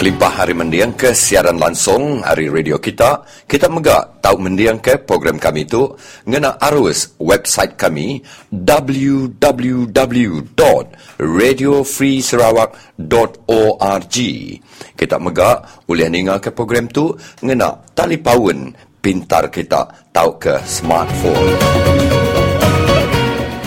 Kelimpah hari mendiang ke siaran langsung hari radio kita. Kita megak tahu mendiang ke program kami itu ngena arus website kami www.radiofreesarawak.org. Kita megak boleh dengar ke program tu ngena paun pintar kita tahu ke smartphone.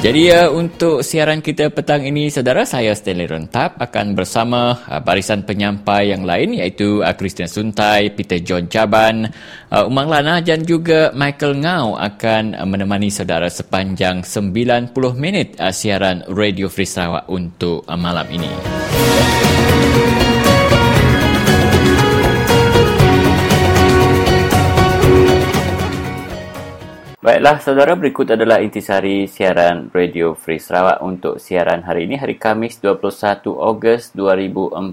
Jadi uh, untuk siaran kita petang ini, saudara, saya Stanley Rentap akan bersama uh, barisan penyampai yang lain iaitu uh, Christian Suntai, Peter John Caban, uh, Umang Lana dan juga Michael Ngau akan uh, menemani saudara sepanjang 90 minit uh, siaran Radio Free Sarawak untuk uh, malam ini. Baiklah, saudara berikut adalah intisari siaran Radio Free Sarawak untuk siaran hari ini, hari Kamis 21 Ogos 2014.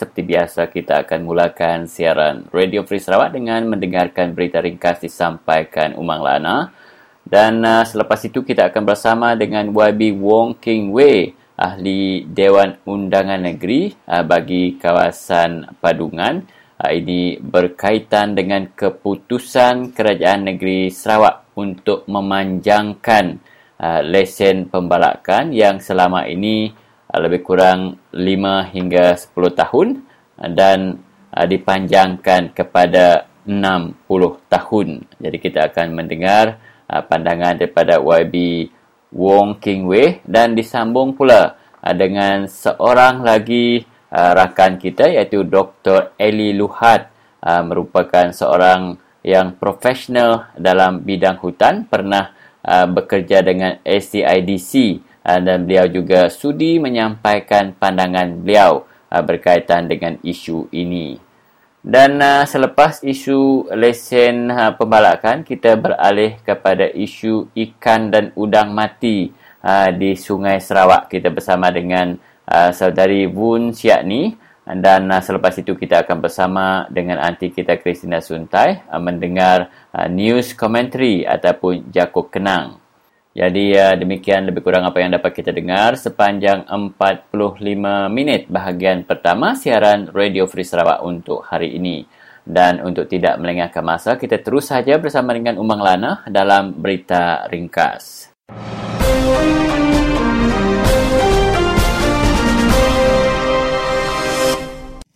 Seperti biasa, kita akan mulakan siaran Radio Free Sarawak dengan mendengarkan berita ringkas disampaikan Umang Lana. Dan uh, selepas itu, kita akan bersama dengan YB Wong King Wei, ahli Dewan Undangan Negeri uh, bagi kawasan Padungan. Uh, ini berkaitan dengan keputusan Kerajaan Negeri Sarawak untuk memanjangkan uh, lesen pembalakan yang selama ini uh, lebih kurang 5 hingga 10 tahun uh, dan uh, dipanjangkan kepada 60 tahun. Jadi kita akan mendengar uh, pandangan daripada YB Wong King Wei dan disambung pula uh, dengan seorang lagi uh, rakan kita iaitu Dr. Eli Luhat uh, merupakan seorang yang profesional dalam bidang hutan pernah uh, bekerja dengan SCIDC uh, dan beliau juga sudi menyampaikan pandangan beliau uh, berkaitan dengan isu ini. Dan uh, selepas isu lesen uh, pembalakan, kita beralih kepada isu ikan dan udang mati uh, di Sungai Sarawak. Kita bersama dengan uh, saudari Wun Siak dan uh, selepas itu kita akan bersama dengan anti kita Christina Suntai uh, mendengar uh, news commentary ataupun Jakub Kenang. Jadi uh, demikian lebih kurang apa yang dapat kita dengar sepanjang 45 minit bahagian pertama siaran Radio Free Sarawak untuk hari ini. Dan untuk tidak melengahkan masa, kita terus saja bersama dengan Umang Lana dalam berita ringkas.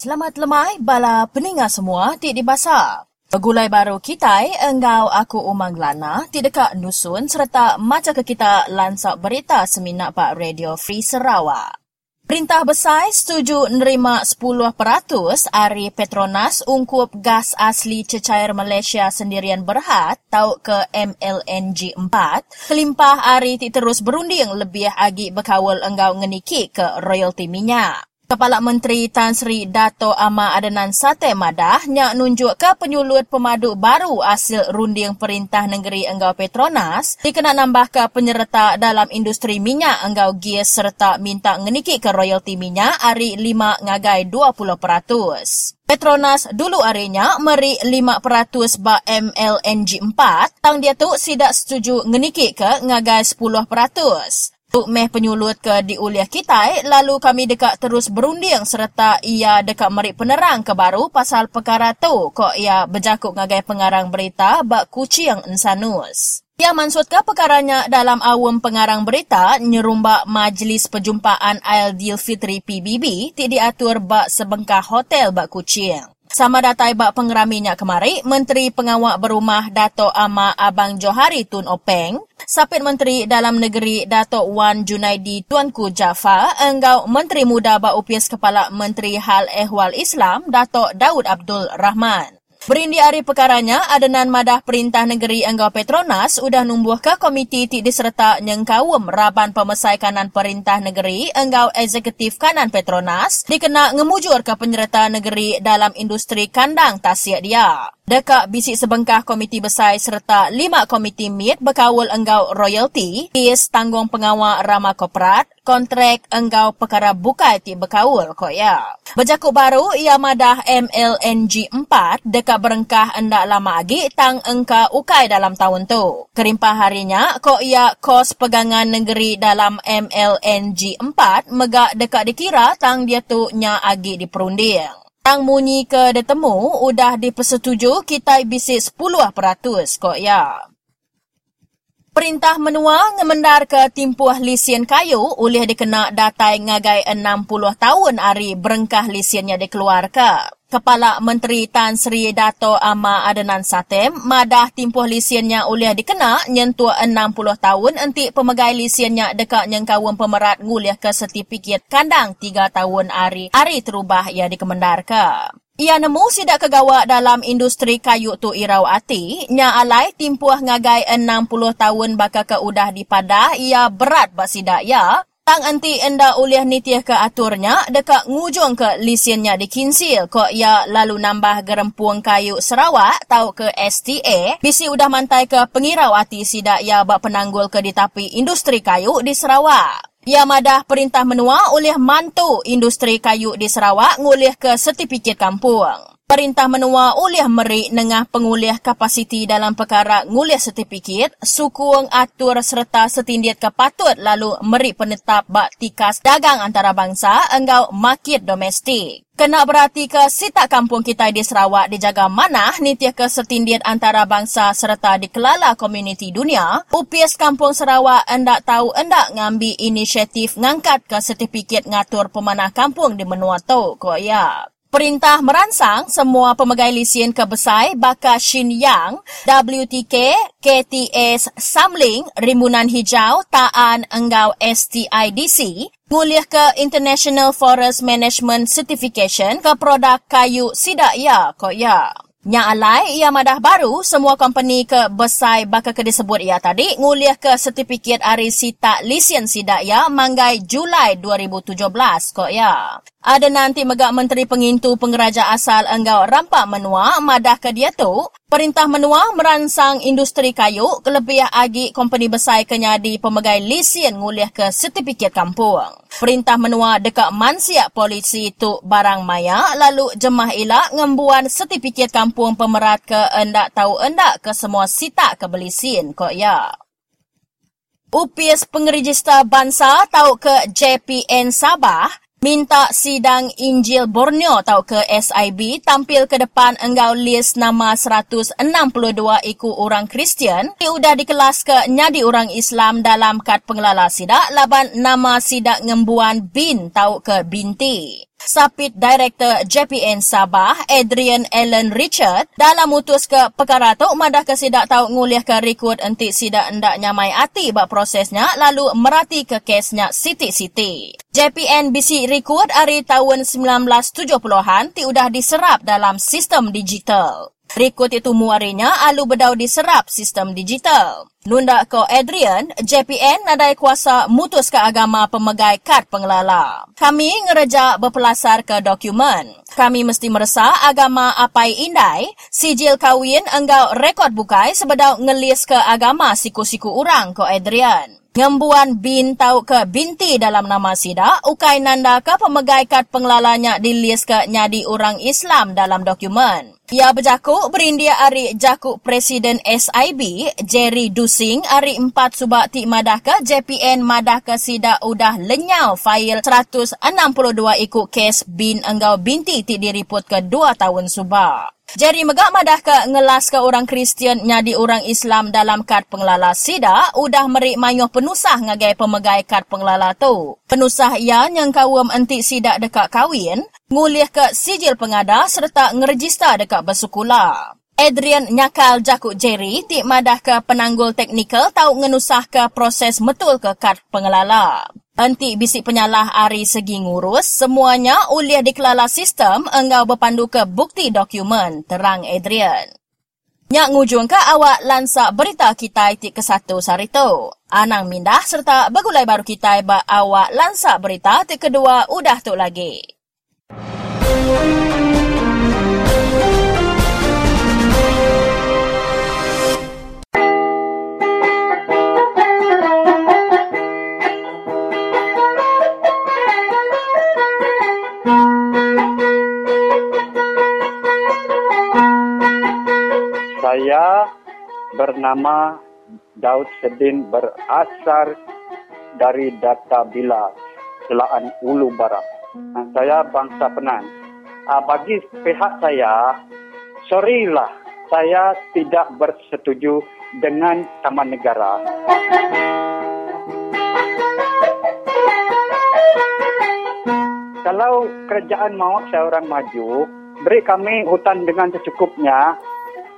Selamat lemai bala peningat semua di di basar. Gulai baru kita, enggau aku umang lana, di dekat Nusun serta macam ke kita lansak berita seminak Pak Radio Free Sarawak. Perintah besar setuju nerima 10% ari Petronas ungkup gas asli cecair Malaysia sendirian berhad tau ke MLNG 4. Kelimpah ari ti terus berunding lebih agi berkawal enggau ngeniki ke royalty minyak. Kepala Menteri Tan Sri Dato Ama Adenan Sate Madah nyak nunjuk ke penyulut pemadu baru hasil runding Perintah Negeri Enggau Petronas dikena nambah ke penyerta dalam industri minyak Enggau Gas serta minta ngeniki ke royalti minyak hari 5 ngagai 20%. Petronas dulu arinya meri 5% ba MLNG 4 tang dia tu sidak setuju ngeniki ke ngagai 10%. Untuk meh penyulut ke di uliah kita, lalu kami dekat terus berunding serta ia dekat merik penerang ke baru pasal perkara tu kok ia berjakuk ngagai pengarang berita bak kucing ensanus. Ia maksud ke perkaranya dalam awam pengarang berita nyerumbak Majlis Perjumpaan Aidilfitri PBB ti diatur bak sebengkah hotel bak kucing. Sama datai bak pengeraminya kemari, Menteri Pengawak Berumah Dato' Ama Abang Johari Tun Openg, Sapit Menteri Dalam Negeri Dato' Wan Junaidi Tuanku Jafar, enggau Menteri Muda Bak Upias Kepala Menteri Hal Ehwal Islam Dato' Daud Abdul Rahman. Berindi hari perkaranya, adenan madah Perintah Negeri Enggau Petronas sudah numbuh ke komiti ti diserta nyengkawum raban pemesai kanan Perintah Negeri Enggau Eksekutif Kanan Petronas dikena ngemujur ke penyerta negeri dalam industri kandang tasiak dia. Dekat bisik sebengkah komiti besar serta lima komiti MIT berkawal enggau royalty, is tanggung pengawal ramah korporat, kontrak enggau perkara bukai ti berkawal kok ya. Berjakuk baru, ia madah MLNG 4 dekat berengkah endak lama lagi tang engka ukai dalam tahun tu. Kerimpah harinya, kok ia kos pegangan negeri dalam MLNG 4 megak dekat dikira tang dia tu nya agi diperunding. Tang munyi ke detemu, udah dipersetuju kita bisik 10% kok ya. Perintah menua ngemendar ke timpuah lisian kayu oleh dikena datai ngagai 60 tahun hari berengkah lisiannya dikeluarkan. Kepala Menteri Tan Sri Dato Ama Adenan Satem madah timpuh lisiannya oleh dikena nyentuh 60 tahun enti pemegai lisiannya dekat nyengkawun pemerat nguliah ke sertifikat kandang 3 tahun hari. Hari terubah ia dikemendarkan. Ia nemu sidak kegawa dalam industri kayu tu irau ati, nya alai timpuah ngagai 60 tahun baka ke udah dipadah ia berat bak sidak ya, Tang anti enda uliah nitiah ke aturnya dekat ngujung ke lisiannya di Kinsil kok ia lalu nambah gerempuang kayu Sarawak tau ke STA bisi udah mantai ke pengirau ati sidak ia bak penanggul ke ditapi industri kayu di Sarawak. Ia madah perintah menua oleh mantu industri kayu di Sarawak ngulih ke sertifikat kampung. Perintah menua uliah meri nengah penguliah kapasiti dalam perkara nguliah sertifikat, sukuang atur serta setindiat kepatut lalu meri penetap bak tikas dagang antarabangsa enggau market domestik. Kena berhati ke sitak kampung kita di Sarawak dijaga mana nitia ke setindiat antarabangsa serta dikelala komuniti dunia, UPS Kampung Sarawak endak tahu endak ngambil inisiatif ngangkat ke sertifikat ngatur pemanah kampung di menua tu, kok ya. Perintah merangsang semua pemegai lisen kebesai Baka Shin Yang, WTK, KTS Samling, Rimbunan Hijau, Taan Enggau STIDC, nguliah ke International Forest Management Certification ke produk kayu sidak ya, kok ya. Yang alai, ia madah baru, semua company ke besai bakal ke disebut ia tadi, nguliah ke sertifikat ari sita lisen sidak ya, manggai Julai 2017 kok ya. Ada nanti megak Menteri Pengintu Pengeraja Asal Enggau Rampak Menua, madah ke dia tu, Perintah Menua merangsang industri kayu kelebih agi company besar kenyadi pemegai lisen nguliah ke sertifikat kampung. Perintah Menua dekat mansiak polisi tu barang maya, lalu jemah ilak ngembuan sertifikat kampung pemerat ke endak tahu endak ke semua sita kebelisin kok ya. UPS Pengeregister Bansa tahu ke JPN Sabah, minta sidang Injil Borneo atau ke SIB tampil ke depan enggau list nama 162 iku orang Kristian. Sudah dikelas ke nyadi orang Islam dalam kad pengelala sidak. Laban nama sidak ngembuan bin tau ke binti. Sapit Director JPN Sabah, Adrian Allen Richard, dalam mutus ke perkara tu, madah ke sidak tahu nguliah ke rekrut enti sidak ndak nyamai hati bak prosesnya, lalu merati ke kesnya Siti-Siti. JPN bisi rekrut hari tahun 1970-an ti udah diserap dalam sistem digital. Rekod itu muarinya alu bedau diserap sistem digital. Nunda ko Adrian, JPN nadai kuasa mutus ke agama pemegai kad pengelala. Kami ngereja berpelasar ke dokumen. Kami mesti merasa agama apai indai, sijil kawin enggau rekod bukai sebedau ngelis ke agama siku-siku orang ko Adrian. Ngembuan bin tau ke binti dalam nama sida, ukai nanda ke pemegai kad pengelalanya dilis ke nyadi orang Islam dalam dokumen. Ia berjaku berindia ari jaku Presiden SIB, Jerry Dus pusing hari 4 subak ti madah ke JPN madah ke sida udah lenyau fail 162 ikut kes bin enggau binti ti diriput ke 2 tahun subak. Jadi megak madah ke ngelas ke orang Kristian nyadi orang Islam dalam kad pengelala sida udah merik mayuh penusah ngagai pemegai kad pengelala tu. Penusah ia yang kawam enti sida dekat kawin, ngulih ke sijil pengada serta ngerejista dekat bersukula. Adrian nyakal jakuk Jerry ti madah ke penanggul teknikal tau ngenusah ke proses metul ke kad pengelala. Enti bisik penyalah ari segi ngurus, semuanya uliah dikelala sistem engau berpandu ke bukti dokumen, terang Adrian. Nyak ngujung ke awak lansak berita kita ti ke satu sari tu. Anang mindah serta begulai baru kita ba awak lansak berita ti kedua udah tu lagi. Saya bernama Daud Sedin berasal dari Data Bila, Selaan Ulu Barat. Ah, Saya bangsa Penan. Ah, Bagi pihak saya, sorrylah saya tidak bersetuju dengan Taman Negara. Kalau kerajaan mau saya orang maju, beri kami hutan dengan secukupnya,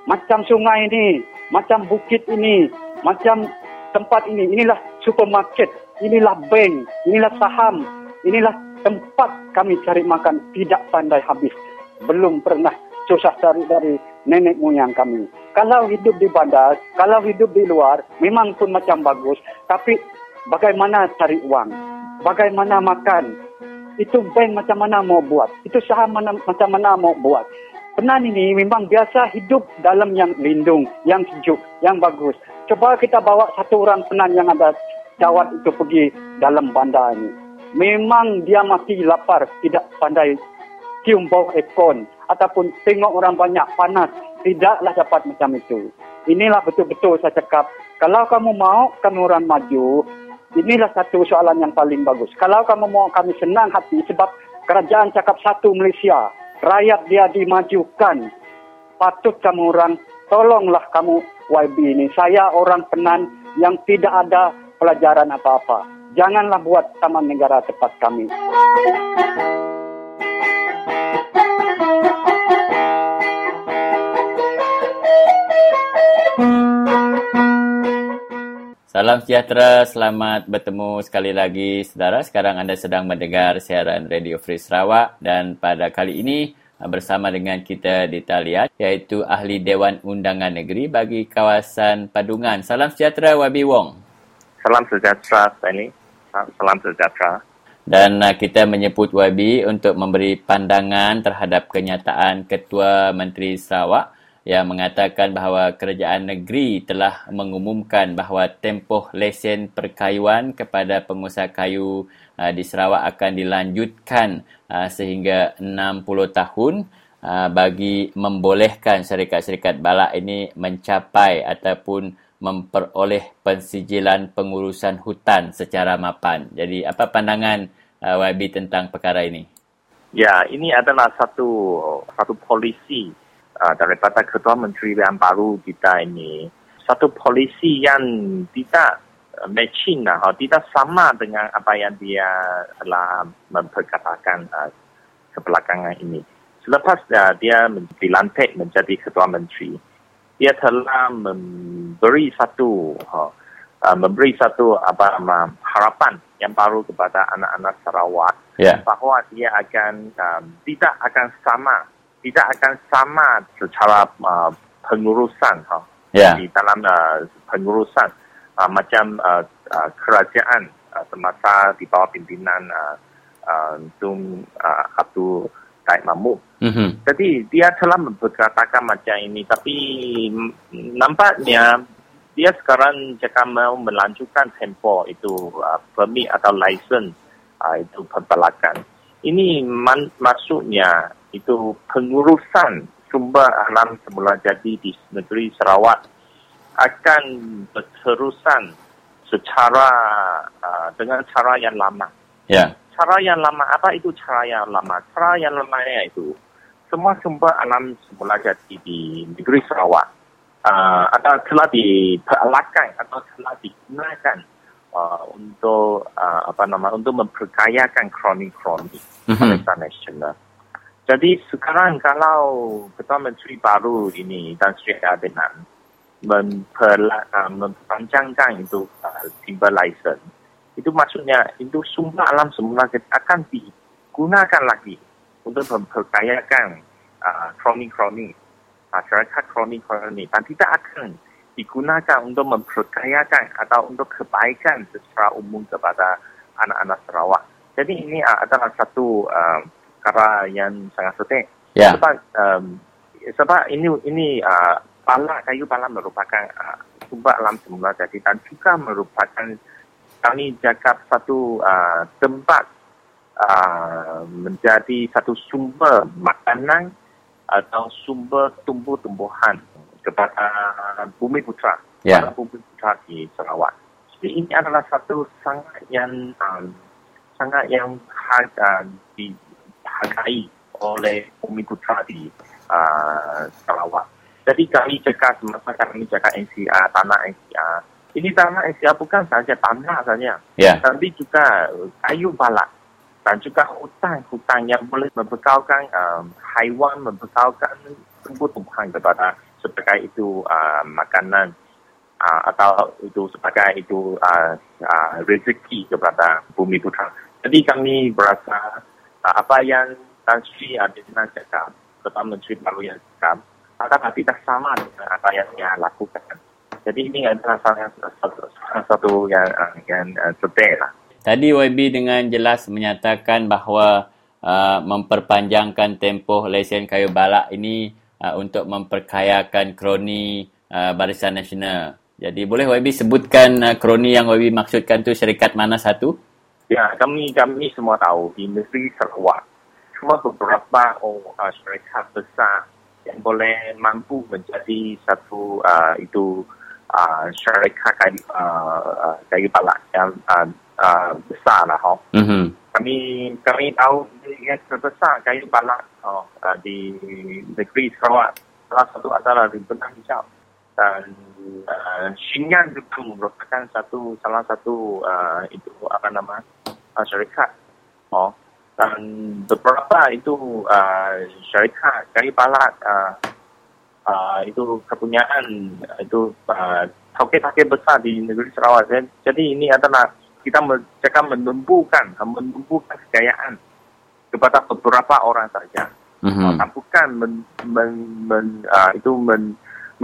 macam sungai ini, macam bukit ini, macam tempat ini. Inilah supermarket, inilah bank, inilah saham, inilah tempat kami cari makan tidak pandai habis. Belum pernah susah cari dari nenek moyang kami. Kalau hidup di bandar, kalau hidup di luar, memang pun macam bagus. Tapi bagaimana cari uang? Bagaimana makan? Itu bank macam mana mau buat? Itu saham mana, macam mana mau buat? Penan ini memang biasa hidup dalam yang lindung, yang sejuk, yang bagus. Coba kita bawa satu orang penan yang ada jawat itu pergi dalam bandar ini. Memang dia mati lapar, tidak pandai cium bau ekon ataupun tengok orang banyak panas. Tidaklah dapat macam itu. Inilah betul-betul saya cakap. Kalau kamu mau kami orang maju, inilah satu soalan yang paling bagus. Kalau kamu mau kami senang hati sebab kerajaan cakap satu Malaysia, rakyat dia dimajukan. Patut kamu orang, tolonglah kamu YB ini. Saya orang penan yang tidak ada pelajaran apa-apa. Janganlah buat taman negara tempat kami. Salam sejahtera, selamat bertemu sekali lagi saudara. Sekarang anda sedang mendengar siaran Radio Free Sarawak dan pada kali ini uh, bersama dengan kita di talian iaitu Ahli Dewan Undangan Negeri bagi kawasan Padungan. Salam sejahtera Wabi Wong. Salam sejahtera Stanley. Salam sejahtera. Dan uh, kita menyebut Wabi untuk memberi pandangan terhadap kenyataan Ketua Menteri Sarawak yang mengatakan bahawa kerajaan negeri telah mengumumkan bahawa tempoh lesen perkayuan kepada pengusaha kayu uh, di Sarawak akan dilanjutkan uh, sehingga 60 tahun uh, bagi membolehkan syarikat-syarikat balak ini mencapai ataupun memperoleh pensijilan pengurusan hutan secara mapan. Jadi apa pandangan uh, YB tentang perkara ini? Ya, ini adalah satu satu polisi uh, daripada Ketua Menteri yang baru kita ini. Satu polisi yang tidak uh, matching lah, tidak sama dengan apa yang dia telah memperkatakan uh, kebelakangan ini. Selepas uh, dia dilantik menjadi Ketua Menteri, dia telah memberi satu uh, uh, memberi satu apa harapan yang baru kepada anak-anak Sarawak yeah. bahawa dia akan um, tidak akan sama tidak akan sama secara uh, pengurusan ha yeah. di dalam uh, pengurusan uh, macam uh, uh, kerajaan uh, semasa di bawah pimpinan uh, uh, Tun uh, Abdul Taib Mahmud. Mm-hmm. Jadi dia telah berkatakan macam ini tapi nampaknya dia sekarang jika mau melanjutkan tempo itu uh, permit atau license uh, itu pembalakan. Ini man, maksudnya itu pengurusan sumber alam semula jadi di negeri Sarawak akan berterusan secara uh, dengan cara yang lama. Ya. Cara yang lama apa itu cara yang lama? Cara yang lamanya itu semua sumber alam semula jadi di negeri Sarawak uh, atau telah diperalakan atau telah digunakan uh, untuk uh, apa nama untuk memperkayakan kronik-kronik Mhm. bangsa nasional. Jadi sekarang kalau Ketua Menteri baru ini dan Sri Adinan memperla, uh, memperpanjangkan itu uh, timber license, itu maksudnya itu sumber alam semula akan digunakan lagi untuk memperkayakan uh, kronik-kronik masyarakat kronik-kronik dan tidak akan digunakan untuk memperkayakan atau untuk kebaikan secara umum kepada anak-anak Sarawak. Jadi ini uh, adalah satu uh, cara yang sangat penting. Ya. Sebab um, sebab ini ini uh, pala kayu pala merupakan uh, sumber alam semula jadi dan juga merupakan kami jaga satu uh, tempat uh, menjadi satu sumber makanan atau sumber tumbuh-tumbuhan kepada bumi putra, Ya. kepada bumi putra di Sarawak. Jadi ini adalah satu sangat yang um, sangat yang harga dihargai oleh bumi putra di uh, Sarawak. Jadi kami cakap semasa kami cakap NCR, tanah NCR. Ini tanah NCR bukan saja tanah saja Ya. tapi juga uh, kayu balak dan juga hutan-hutan yang boleh membekalkan um, haiwan, membekalkan tumbuh-tumbuhan kepada sebagai itu uh, makanan uh, atau itu sebagai itu uh, uh, rezeki kepada bumi putra. Jadi kami berasa apa yang Tan Sri Adina cakap, Ketua Menteri baru yang cakap, adalah tidak sama dengan apa yang dia lakukan. Jadi ini adalah salah satu, salah satu yang uh, yang sedih lah. Tadi YB dengan jelas menyatakan bahawa uh, memperpanjangkan tempoh lesen kayu balak ini uh, untuk memperkayakan kroni uh, Barisan Nasional. Jadi boleh YB sebutkan uh, kroni yang YB maksudkan tu syarikat mana satu? Ya, kami kami semua tahu di negeri Sarawak cuma beberapa oh, uh, syarikat besar yang boleh mampu menjadi satu uh, itu uh, syarikat kayu, uh, kayu balak yang uh, uh, besar lah. Oh. Mhm. Kami kami tahu yang terbesar kayu balak oh, uh, di negeri Sarawak salah satu adalah Rimbenang Hijau dan uh, Xinyan juga merupakan satu salah satu uh, itu apa nama uh, syarikat. Oh dan beberapa itu uh, syarikat kayu balak uh, uh, itu kepunyaan uh, itu uh, tauke-tauke besar di negeri Sarawak. Jadi, ini adalah kita cakap menumbuhkan menumbuhkan kekayaan kepada beberapa orang saja. Mhm. uh, bukan men, men, men, uh, itu men,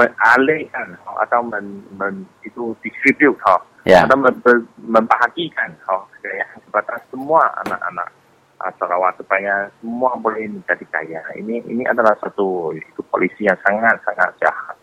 mengalihkan atau men, men, itu distribute uh, Ya. atau mem, membahagikan uh, kekayaan kepada semua anak-anak uh, Sarawak supaya semua boleh menjadi kaya. Ini ini adalah satu itu polisi yang sangat sangat jahat.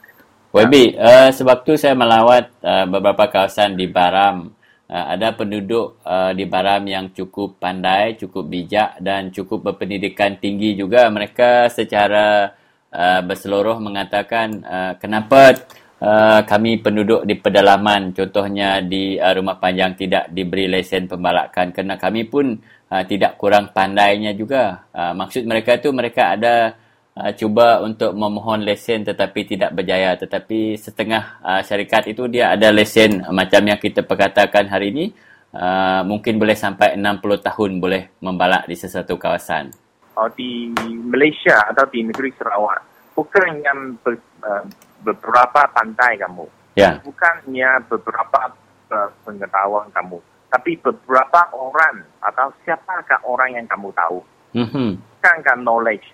YB, uh, sebab tu saya melawat uh, beberapa kawasan di Baram. Uh, ada penduduk uh, di Baram yang cukup pandai, cukup bijak dan cukup berpendidikan tinggi juga. Mereka secara uh, berseluruh mengatakan uh, kenapa uh, kami penduduk di pedalaman, contohnya di uh, Rumah Panjang tidak diberi lesen pembalakan kerana kami pun uh, tidak kurang pandainya juga. Uh, maksud mereka tu mereka ada uh, cuba untuk memohon lesen tetapi tidak berjaya tetapi setengah uh, syarikat itu dia ada lesen macam yang kita perkatakan hari ini uh, mungkin boleh sampai 60 tahun boleh membalak di sesuatu kawasan. Uh, di Malaysia atau di negeri Sarawak. Bukan yang ber, uh, beberapa pantai kamu, Ya. bukannya beberapa uh, pengetahuan kamu, tapi beberapa orang atau siapakah orang yang kamu tahu, Mhm. bukankah knowledge,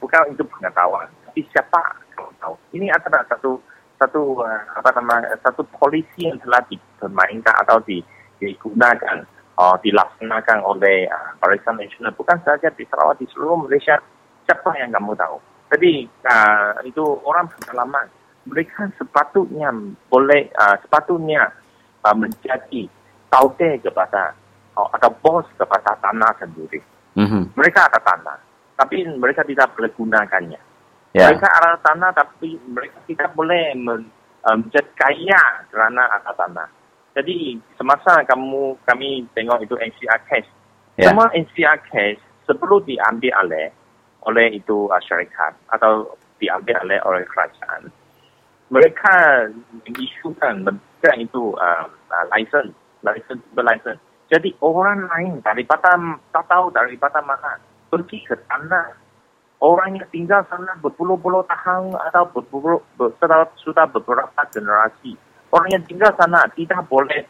bukan itu pengetahuan, tapi siapa kamu tahu. Ini adalah satu satu uh, apa nama satu polisi yang telah dipermainkan atau di, digunakan uh, dilaksanakan oleh uh, Barisan Nasional bukan saja di Sarawak di seluruh Malaysia siapa yang kamu tahu jadi uh, itu orang pengalaman mereka sepatutnya boleh uh, sepatutnya uh, menjadi tauke kepada uh, atau bos kepada tanah sendiri Mhm. mereka ada tanah tapi mereka tidak boleh gunakannya Ya. mereka ada tanah tapi mereka tidak boleh men, um, jadi kaya kerana atas tanah. Jadi semasa kamu kami tengok itu NCR case, Ya. semua NCR case sebelum diambil oleh oleh itu uh, syarikat atau diambil oleh oleh kerajaan, mereka mengisukan memberikan itu uh, uh, license, license berlicense. Jadi orang lain daripada tak tahu daripada mana pergi ke tanah orang yang tinggal sana berpuluh-puluh tahun atau berpuluh, ber, sudah, sudah beberapa generasi. Orang yang tinggal sana tidak boleh,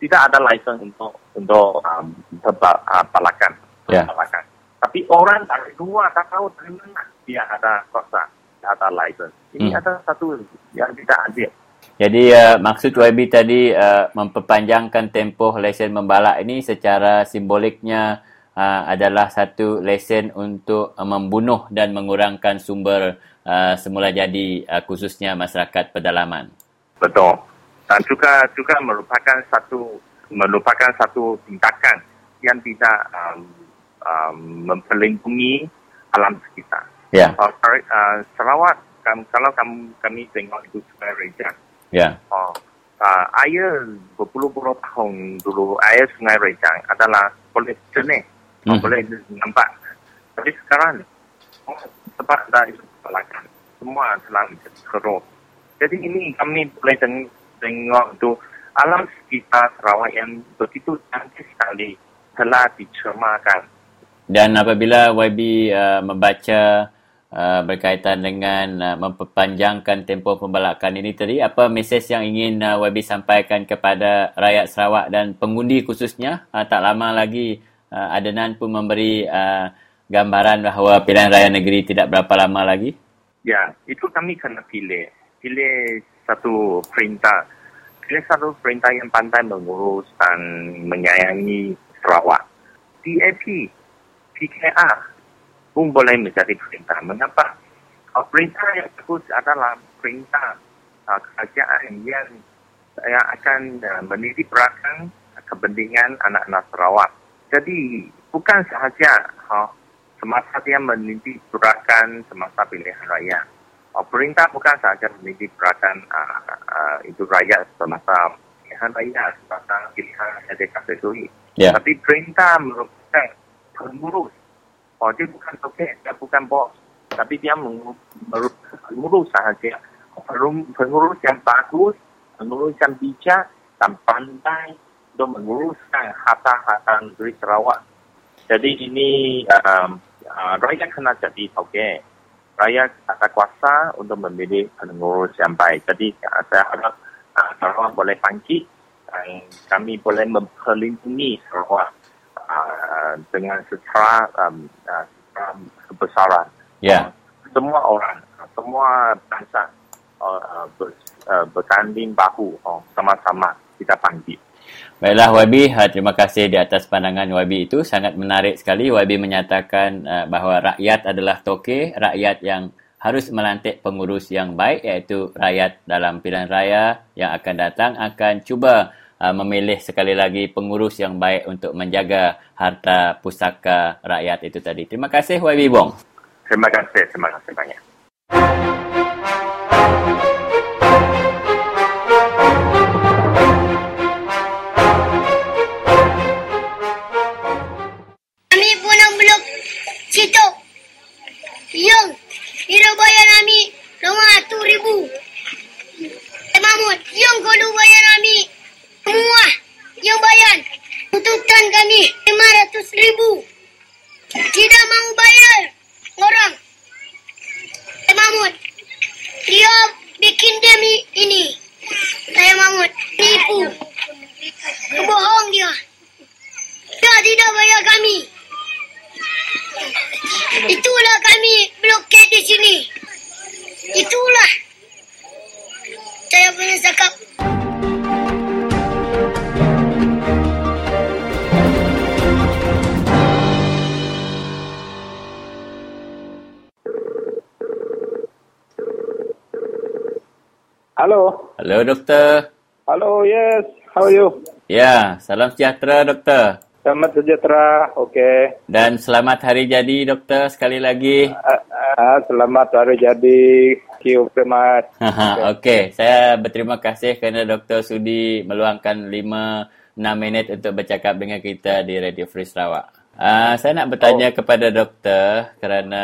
tidak ada license untuk untuk um, tebal, uh, balakan. Ya. balakan. Tapi orang dari luar tak tahu dari mana dia ada kosa, ada license. Ini Hmm. ada satu yang tidak adil. Jadi uh, maksud YB tadi uh, memperpanjangkan tempoh lesen membalak ini secara simboliknya uh, adalah satu lesen untuk uh, membunuh dan mengurangkan sumber uh, semula jadi uh, khususnya masyarakat pedalaman. Betul. Dan juga juga merupakan satu merupakan satu tindakan yang tidak um, um, memperlindungi alam sekitar. Ya, Uh, uh, Sarawak, kam, kalau kami, kami tengok itu Sungai Rejang, ya, oh, uh, air berpuluh-puluh tahun dulu, air Sungai Rejang adalah boleh jernih, oh, Hmm. boleh nampak. Tapi sekarang, oh, sebab dah itu belakang, semua telah keruh. Jadi ini kami boleh teng- tengok tu alam sekitar Sarawak yang begitu cantik sekali telah dicermakan. Dan apabila YB uh, membaca uh, berkaitan dengan uh, memperpanjangkan tempoh pembalakan ini tadi, apa mesej yang ingin uh, YB sampaikan kepada rakyat Sarawak dan pengundi khususnya? Uh, tak lama lagi uh, Adenan pun memberi uh, gambaran bahawa pilihan raya negeri tidak berapa lama lagi. Ya, itu kami kena pilih. Pilih satu perintah. Pilih satu perintah yang pandai mengurus dan menyayangi Sarawak. DAP, PKR pun boleh menjadi perintah. Mengapa? Uh, perintah yang bagus adalah perintah uh, kerajaan yang yang akan uh, menitik beratkan kepentingan anak-anak Sarawak. Jadi bukan sahaja uh, semasa dia menitik beratkan semasa pilihan raya. Uh, perintah bukan sahaja menitik beratkan uh, uh, itu rakyat semasa pilihan raya, semasa pilihan Merdeka Februari. Ya. Tapi perintah merupakan pengurus. Oh, dia bukan tokek, dia bukan bos. Tapi dia merupakan pengurus sahaja. Pengurus, yang bagus, pengurus yang bijak dan pandai untuk menguruskan harta-harta negeri Sarawak. Jadi ini um, uh, rakyat kena jadi tokek. Rakyat ada kuasa untuk memilih pengurus yang baik. Jadi uh, saya harap uh, Sarawak boleh bangkit dan kami boleh memperlindungi Sarawak uh, dengan secara, um, uh, secara kebesaran. Ya. Semua orang, semua bangsa uh, ber, uh, bertanding bahu oh, sama-sama kita bangkit. Baiklah YB, uh, terima kasih di atas pandangan YB itu. Sangat menarik sekali YB menyatakan uh, bahawa rakyat adalah toke, rakyat yang harus melantik pengurus yang baik iaitu rakyat dalam pilihan raya yang akan datang akan cuba uh, memilih sekali lagi pengurus yang baik untuk menjaga harta pusaka rakyat itu tadi. Terima kasih YB Bong. Terima kasih, terima kasih banyak. Ribu. Eh Mahmud, yang kau bayar kami semua yang bayar tuntutan kami lima ratus ribu. Tidak mau bayar orang. Eh Mahmud, dia bikin demi ini. Saya Mahmud, nipu. Bohong dia. Dia tidak bayar kami. Itulah kami blokade di sini. Itulah. Saya punya cakap. Halo. Halo doktor. Halo, yes. How are you? Ya, salam sejahtera doktor. Selamat sejahtera. Okey. Dan selamat hari jadi doktor sekali lagi. Uh, uh, selamat hari jadi. Thank you very much. Haha, Okey, saya berterima kasih kerana Dr. Sudi meluangkan 5-6 minit untuk bercakap dengan kita di Radio Free Sarawak. Uh, saya nak bertanya oh. kepada doktor kerana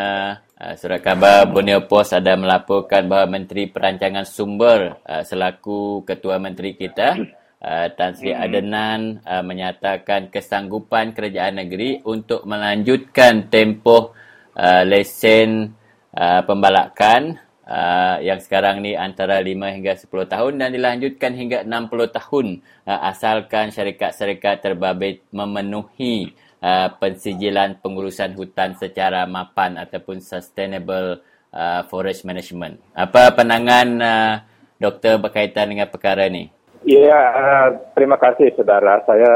uh, surat khabar Borneo Post ada melaporkan bahawa Menteri Perancangan Sumber uh, selaku Ketua Menteri kita uh, Tan Sri hmm. Adenan uh, menyatakan kesanggupan kerajaan negeri untuk melanjutkan tempoh uh, lesen uh, pembalakan uh, yang sekarang ni antara 5 hingga 10 tahun dan dilanjutkan hingga 60 tahun uh, asalkan syarikat-syarikat terbabit memenuhi uh, pensijilan pengurusan hutan secara mapan ataupun sustainable uh, forest management. Apa pandangan uh, doktor berkaitan dengan perkara ini? Ya, uh, terima kasih saudara. Saya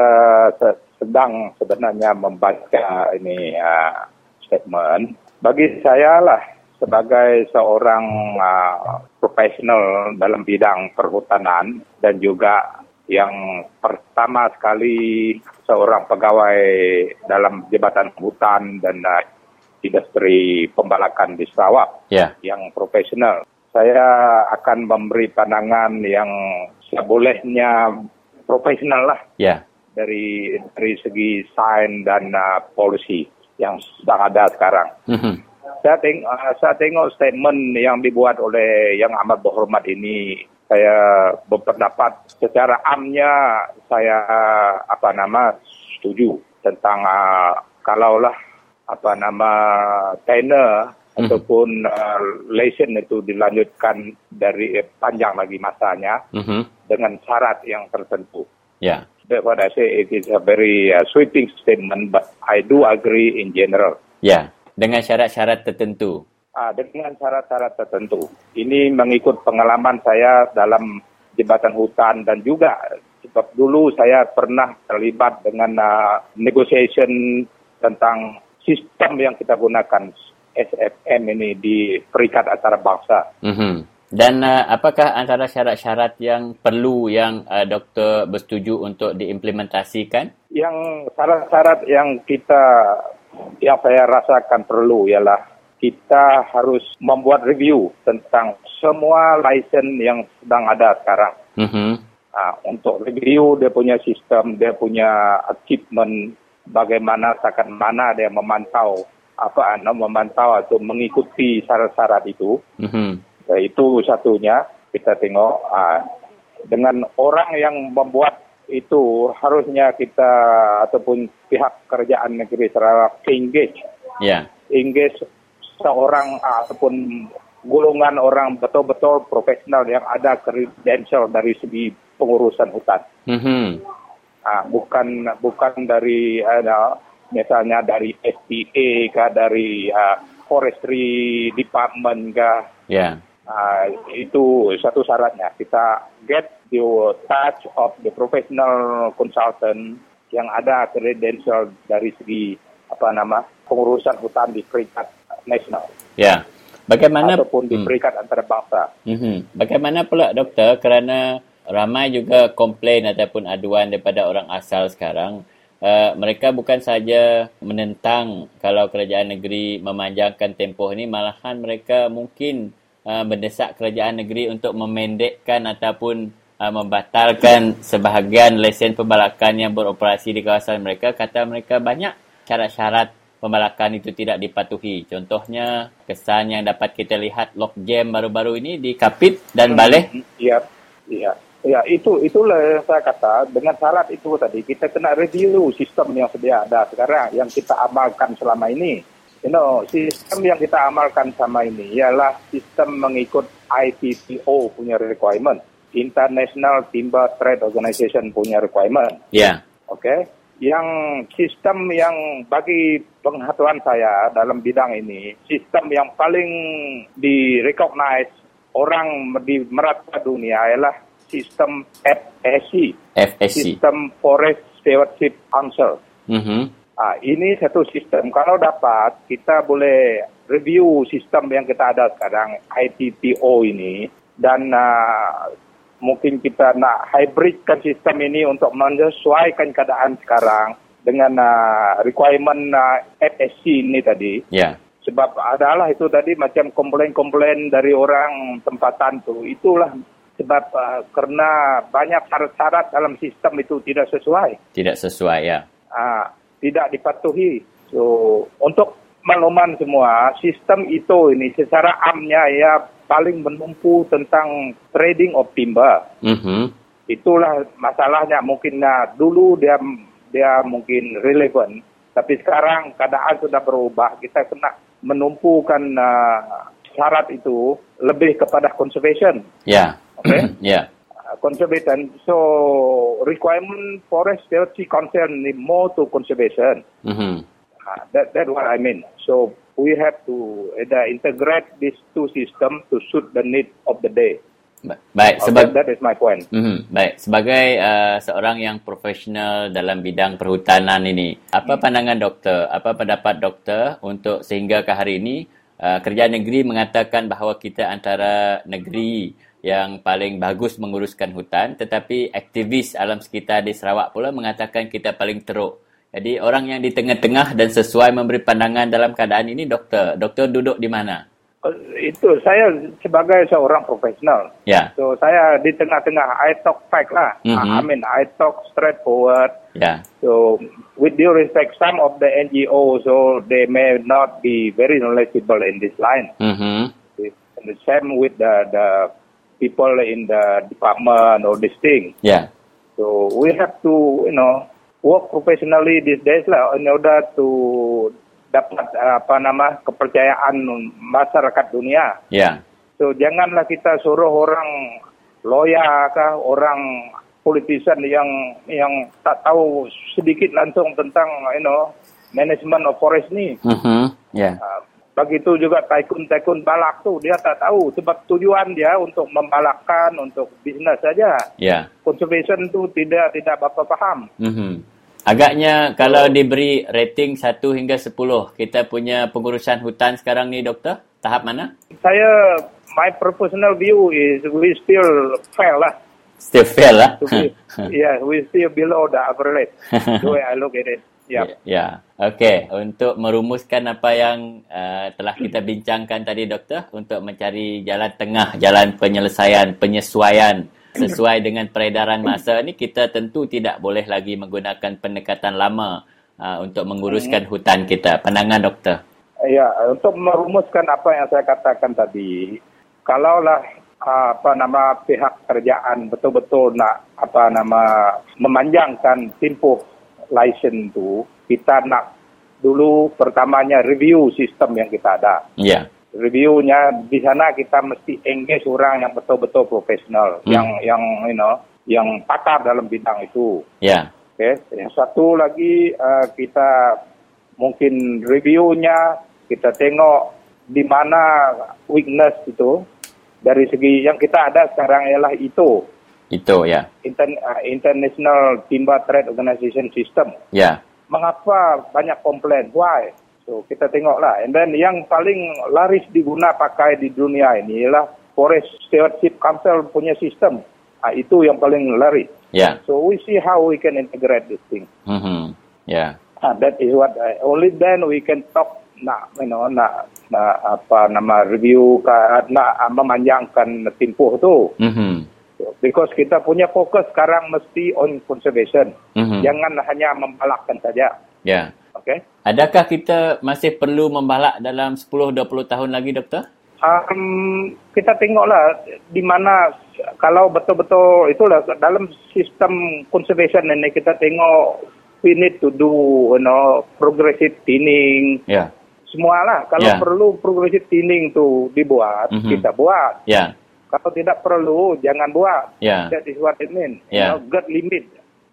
sedang sebenarnya membaca ini uh, statement. Bagi saya lah sebagai seorang uh, profesional dalam bidang perhutanan dan juga yang pertama sekali seorang pegawai dalam jabatan hutan dan uh, industri pembalakan di Sarawak yeah. yang profesional. Saya akan memberi pandangan yang sebolehnya profesional lah yeah. dari dari segi sains dan uh, polisi yang sedang ada sekarang. Mm-hmm saya tengok uh, saya tengok statement yang dibuat oleh yang amat berhormat ini saya berpendapat secara amnya saya apa nama setuju tentang uh, kalaulah apa nama tenor. Ataupun uh, lesson itu dilanjutkan dari eh, panjang lagi masanya hmm. dengan syarat yang tertentu. Ya. Yeah. What I say it is a very uh, sweeping statement, but I do agree in general. Ya. Yeah dengan syarat-syarat tertentu. Ah, dengan syarat-syarat tertentu. Ini mengikut pengalaman saya dalam jabatan hutan dan juga sebab dulu saya pernah terlibat dengan uh, negotiation tentang sistem yang kita gunakan SFM ini di Perikat Antarabangsa. Mm-hmm. Dan uh, apakah antara syarat-syarat yang perlu yang uh, doktor bersetuju untuk diimplementasikan? Yang syarat-syarat yang kita yang saya rasakan perlu ialah kita harus membuat review tentang semua license yang sedang ada sekarang. Mm-hmm. Uh, untuk review dia punya sistem, dia punya achievement, bagaimana seakan mana dia memantau apa anda memantau atau mengikuti syarat-syarat itu. Mm-hmm. Uh, itu satunya kita tengok uh, dengan orang yang membuat itu harusnya kita ataupun pihak kerajaan negeri Sarawak engage. Yeah. Engage seorang ataupun golongan orang betul-betul profesional yang ada credential dari segi pengurusan hutan. Mm-hmm. Ah, bukan bukan dari ada misalnya dari SPA ke dari uh, forestry department ke. Ya. Yeah. Uh, itu satu syaratnya kita get the touch of the professional consultant yang ada credential dari segi apa nama pengurusan hutan di peringkat nasional. Ya. Bagaimana ataupun di hmm. peringkat hmm. antarabangsa. Mm-hmm. Bagaimana pula doktor kerana ramai juga komplain ataupun aduan daripada orang asal sekarang uh, mereka bukan saja menentang kalau kerajaan negeri memanjangkan tempoh ini malahan mereka mungkin Uh, mendesak kerajaan negeri untuk memendekkan ataupun uh, membatalkan sebahagian lesen pembalakan yang beroperasi di kawasan mereka. Kata mereka banyak syarat-syarat pembalakan itu tidak dipatuhi. Contohnya kesan yang dapat kita lihat lock jam baru-baru ini di Kapit dan Baleh. iya iya Ya, itu itulah yang saya kata dengan syarat itu tadi kita kena review sistem yang sedia ada sekarang yang kita amalkan selama ini you know, sistem yang kita amalkan sama ini ialah sistem mengikut ITPO punya requirement, International Timber Trade Organization punya requirement. Ya. Yeah. Oke. Okay? Yang sistem yang bagi pengetahuan saya dalam bidang ini, sistem yang paling di-recognize orang di merata dunia ialah sistem FSC. FSC. Sistem Forest Stewardship Council. Mm-hmm. Ah, ini satu sistem. Kalau dapat, kita boleh review sistem yang kita ada sekarang, ITPO ini, dan uh, mungkin kita nak hybridkan sistem ini untuk menyesuaikan keadaan sekarang dengan uh, requirement uh, FSC ini tadi. Yeah. Sebab adalah itu tadi macam komplain-komplain dari orang tempatan tu. Itulah sebab uh, kerana banyak syarat-syarat dalam sistem itu tidak sesuai. Tidak sesuai ya. Uh, tidak dipatuhi. So untuk makluman semua, sistem itu ini secara amnya ya paling menumpu tentang trading of timber. Mhm. Itulah masalahnya mungkin nah, dulu dia dia mungkin relevan, tapi sekarang keadaan sudah berubah. Kita kena menumpukan uh, syarat itu lebih kepada conservation. Ya. Okay. ya. Uh, conservation. So requirement forest stewardship concern more to conservation. Mhm. Uh, that that what I mean. So we have to either integrate these two system to suit the need of the day. Ba- Baik, sebab that is my point. Mhm, baik, sebagai uh, seorang yang profesional dalam bidang perhutanan ini, apa pandangan doktor? Apa pendapat doktor untuk sehingga ke hari ini uh, kerajaan negeri mengatakan bahawa kita antara negeri yang paling bagus menguruskan hutan, tetapi aktivis alam sekitar di Sarawak pula mengatakan kita paling teruk. Jadi orang yang di tengah-tengah dan sesuai memberi pandangan dalam keadaan ini doktor. Doktor duduk di mana? Uh, Itu saya sebagai seorang profesional. Ya. So saya di tengah-tengah I talk fact lah. Mhm. I mean I talk straightforward. Ya. So with due respect, some of the NGOs so they may not be very knowledgeable in this line. Mhm. And the same with the the people in the department or this thing. Ya. So we have to you know work professionally these days lah in order to dapat apa nama kepercayaan masyarakat dunia. Ya. So janganlah kita suruh orang lawyer kah, orang politician yang yang tak tahu sedikit langsung tentang you know management of forest ni. Mhm. Ya. Uh, begitu juga tycoon-tycoon balak tu dia tak tahu sebab tujuan dia untuk membalakkan untuk bisnes saja. Ya. Conservation tu tidak tidak apa faham. Mhm. Agaknya kalau diberi rating 1 hingga 10, kita punya pengurusan hutan sekarang ni doktor, tahap mana? Saya my professional view is we still fail lah. Still fail lah. Yeah, we still below the average. the way I look at it. Yeah. Ya. Okey, untuk merumuskan apa yang uh, telah kita bincangkan tadi doktor untuk mencari jalan tengah, jalan penyelesaian, penyesuaian sesuai dengan peredaran masa ni kita tentu tidak boleh lagi menggunakan pendekatan lama uh, untuk menguruskan hutan kita. Pandangan doktor. Ya, untuk merumuskan apa yang saya katakan tadi, kalaulah ah, apa nama pihak kerajaan betul-betul nak apa nama memanjangkan tempoh license tu, kita nak dulu pertamanya review sistem yang kita ada. Ya. Reviewnya di sana kita mesti engage orang yang betul-betul profesional, Hmm. yang yang you know, yang pakar dalam bidang itu. Ya. Okay. Yang satu lagi uh, kita mungkin reviewnya kita tengok di mana weakness itu dari segi yang kita ada sekarang ialah itu Itu ya. Inter- uh, International Timber Trade Organization System. Ya. Mengapa banyak komplain? Why? So kita tengoklah. And then yang paling laris diguna pakai di dunia ini ialah Forest Stewardship Council punya sistem. Ah, itu yang paling laris. Ya. So we see how we can integrate this thing. Mhm. Ya. Ah, that is what I, only then we can talk nak you know nak nak apa nama review nak memanjangkan tempoh tu. Mhm. Because kita punya fokus sekarang mesti on conservation. Mhm. Jangan hanya membalakkan saja. Ya. Okay? Adakah kita masih perlu membalak dalam 10-20 tahun lagi, Doktor? Um, kita tengoklah di mana kalau betul-betul itulah dalam sistem conservation ini kita tengok we need to do you know progressive thinning Ya. semualah kalau Ya. perlu progressive thinning tu dibuat Mhm. kita buat Ya. Kalau tidak perlu jangan buat Ya. that is what it mean Ya. you know, get limit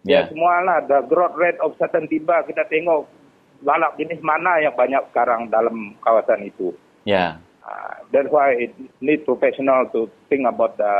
Ya. ya semualah the growth rate of certain timber kita tengok balak jenis mana yang banyak sekarang dalam kawasan itu Ya. Uh, that's why it need professional to think about the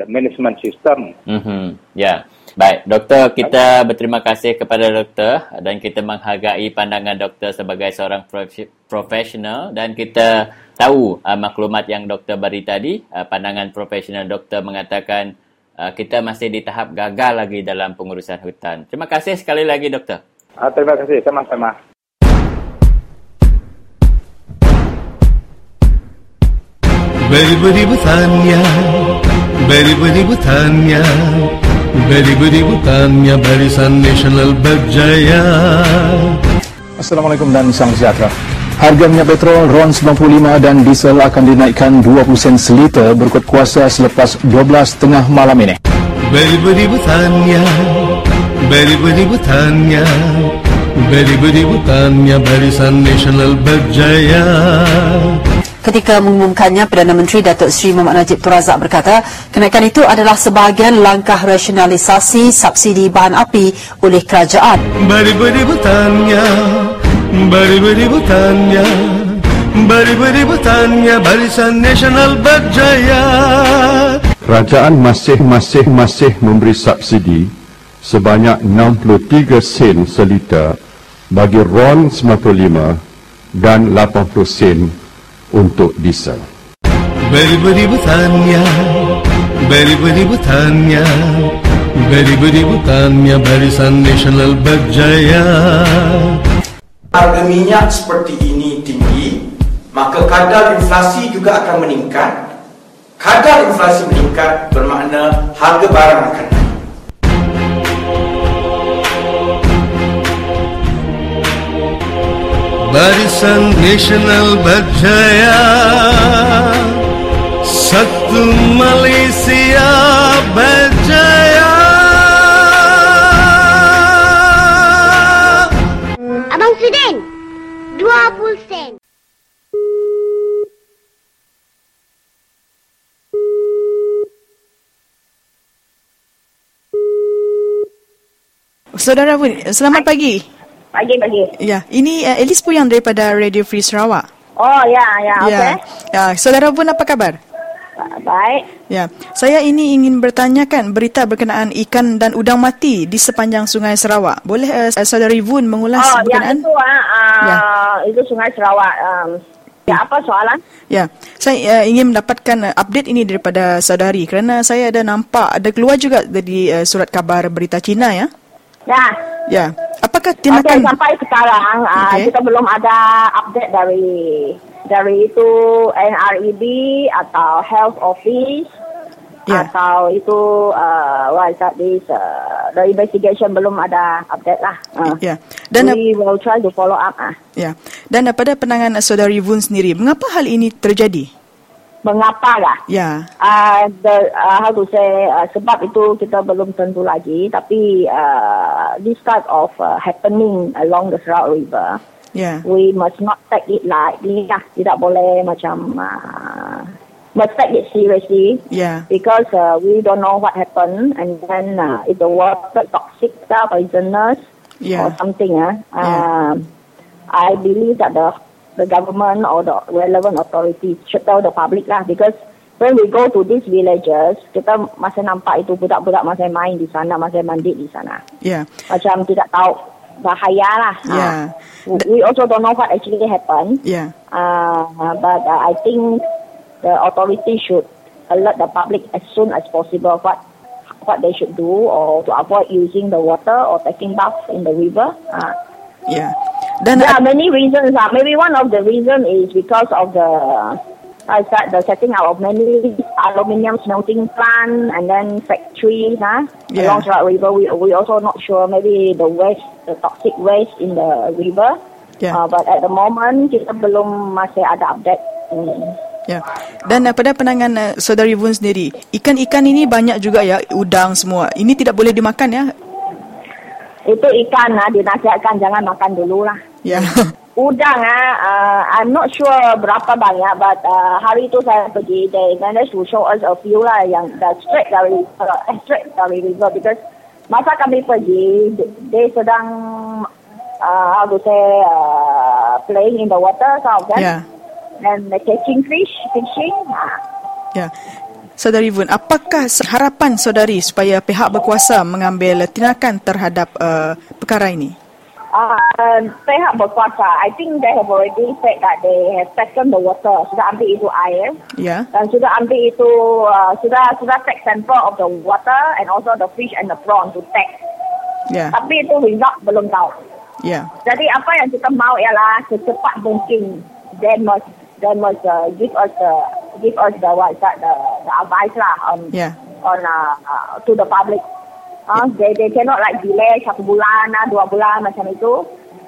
the management system. Mhm. Ya. Baik, doktor, kita berterima kasih kepada doktor dan kita menghargai pandangan doktor sebagai seorang prof- profesional dan kita tahu uh, maklumat yang doktor beri tadi, uh, pandangan profesional doktor mengatakan uh, kita masih di tahap gagal lagi dalam pengurusan hutan. Terima kasih sekali lagi doktor. Uh, terima kasih sama-sama. beri-beri bertanya Beri-beri bertanya Beri-beri bertanya Barisan Nasional Berjaya Assalamualaikum dan salam sejahtera. Harga minyak petrol RON 95 dan diesel akan dinaikkan 20 sen seliter berikut kuasa selepas 12 tengah malam ini. Beri-beri bertanya Beri-beri bertanya Beri-beri bertanya Barisan Nasional Berjaya Ketika mengumumkannya, Perdana Menteri Datuk Seri Muhammad Najib Tun Razak berkata, kenaikan itu adalah sebahagian langkah rasionalisasi subsidi bahan api oleh kerajaan. Beri-beri bertanya Beri-beri bertanya Beri-beri bertanya Barisan Nasional Berjaya Kerajaan masih-masih masih memberi subsidi sebanyak 63 sen seliter bagi RON 95 dan 80 sen untuk diesel. Beri-beri bertanya Beri-beri bertanya Beri-beri bertanya Barisan Nasional Berjaya harga minyak seperti ini tinggi, maka kadar inflasi juga akan meningkat. Kadar inflasi meningkat bermakna harga barang akan naik. Barisan Nasional Berjaya Satu Malaysia Berjaya Abang Sudin, 20 sen. Saudara Pun, selamat pagi. Pagi, pagi. Ya, ini uh, Elis Puyang daripada Radio Free Sarawak. Oh, ya, ya, okey. Ya, ya, saudara Pun apa kabar? Baik. Ya, saya ini ingin bertanyakan berita berkenaan ikan dan udang mati di sepanjang Sungai Sarawak. Boleh uh, saudari Vun mengulas Oh, berkenaan? yang itu, ah, uh, Ya. itu Sungai Sarawak. Um, ya, apa soalan? Ya, saya uh, ingin mendapatkan uh, update ini daripada saudari kerana saya ada nampak ada keluar juga dari uh, surat kabar berita Cina ya. Ya. Ya. Apakah tindakan sampai sekarang uh, Okey. kita belum ada update dari dari itu NREB atau Health Office Ya. atau itu uh, what is that this uh, the investigation belum ada update lah. Uh. Ya. Dan we will try to follow up ah. ya. Dan uh, pada pandangan uh, saudari Vun sendiri, mengapa hal ini terjadi? Mengapa lah? Ya. Uh, the, uh, how to say, uh, sebab itu kita belum tentu lagi. Tapi uh, this type of uh, happening along the Sarawak River, Ya. we must not take it lightly lah. Tidak boleh macam, uh, must take it seriously. Ya. Because uh, we don't know what happened and then uh, if the water toxic lah, poisonous Yeah. or something. Uh, um, I believe that the the government or the relevant authorities should tell the public lah because when we go to these villages, kita masih nampak itu budak-budak masih main di sana, masih mandi di sana. Ya. Macam tidak tahu bahaya lah. Ya. Uh, we also don't know what actually happened. Ya. Uh, but uh, I think the authorities should alert the public as soon as possible what what they should do or to avoid using the water or taking bath in the river. Uh, Ya. Dan there are many reasons. Uh, maybe one of the reason is because of the uh, start the setting up of many aluminium smelting plant and then factories huh, Yeah. along Sarawak River. We we also not sure maybe the waste, the toxic waste in the river. Yeah. Uh, but at the moment kita belum masih ada update. Hmm. Ya. Dan uh, pada pandangan uh, saudari Vun sendiri, ikan-ikan ini banyak juga ya, udang semua. Ini tidak boleh dimakan ya? Itu ikan ah dinasihatkan jangan makan dulu lah. Ya. Udang ah, uh, I'm not sure berapa banyak, but uh, hari itu saya pergi, they managed to show us a few lah yang dah straight dari uh, straight dari river because masa kami pergi, they sedang uh, how to say uh, playing in the water, some of them, Ya. and catching fish, fishing. Ah. Ya. Saudari Vun, apakah harapan saudari supaya pihak berkuasa mengambil tindakan terhadap uh, perkara ini? Uh, pihak berkuasa, I think they have already said that they have taken the water, sudah ambil itu air. Ya. dan sudah ambil itu uh, sudah sudah take sample of the water and also the fish and the prawn to test. Ya. Tapi itu result belum tahu. Ya. Jadi apa yang kita mau ialah secepat mungkin they must they must uh, give us the give us the what that the, the advice lah on Yeah. on uh, uh, to the public. Uh, they they cannot like delay satu bulan lah, dua bulan macam itu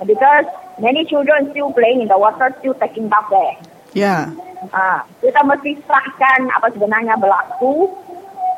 because many children still playing in the water, still taking bath there. Ya. Ah, kita mesti sahkan apa sebenarnya berlaku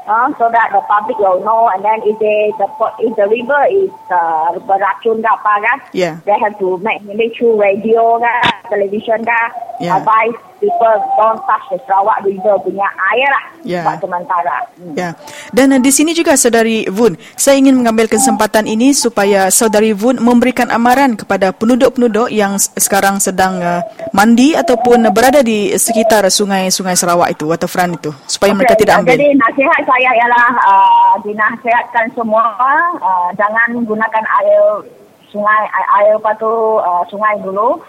uh, so that the public will know and then if they the if the river is uh, beracun ke apa kan Yeah. they have to make make through radio kan television kan Yeah. advise people don't the Sarawak River punya air lah Yeah. buat sementara hmm. Ya. Dan uh, di sini juga saudari Vun, saya ingin mengambil kesempatan ini supaya saudari Vun memberikan amaran kepada penduduk-penduduk yang sekarang sedang uh, mandi ataupun berada di sekitar sungai-sungai Sarawak itu, waterfront itu, supaya mereka Okey, tidak ambil. Jadi nasihat saya ialah uh, dinasihatkan semua uh, jangan gunakan air sungai air, air apa tu uh, sungai dulu.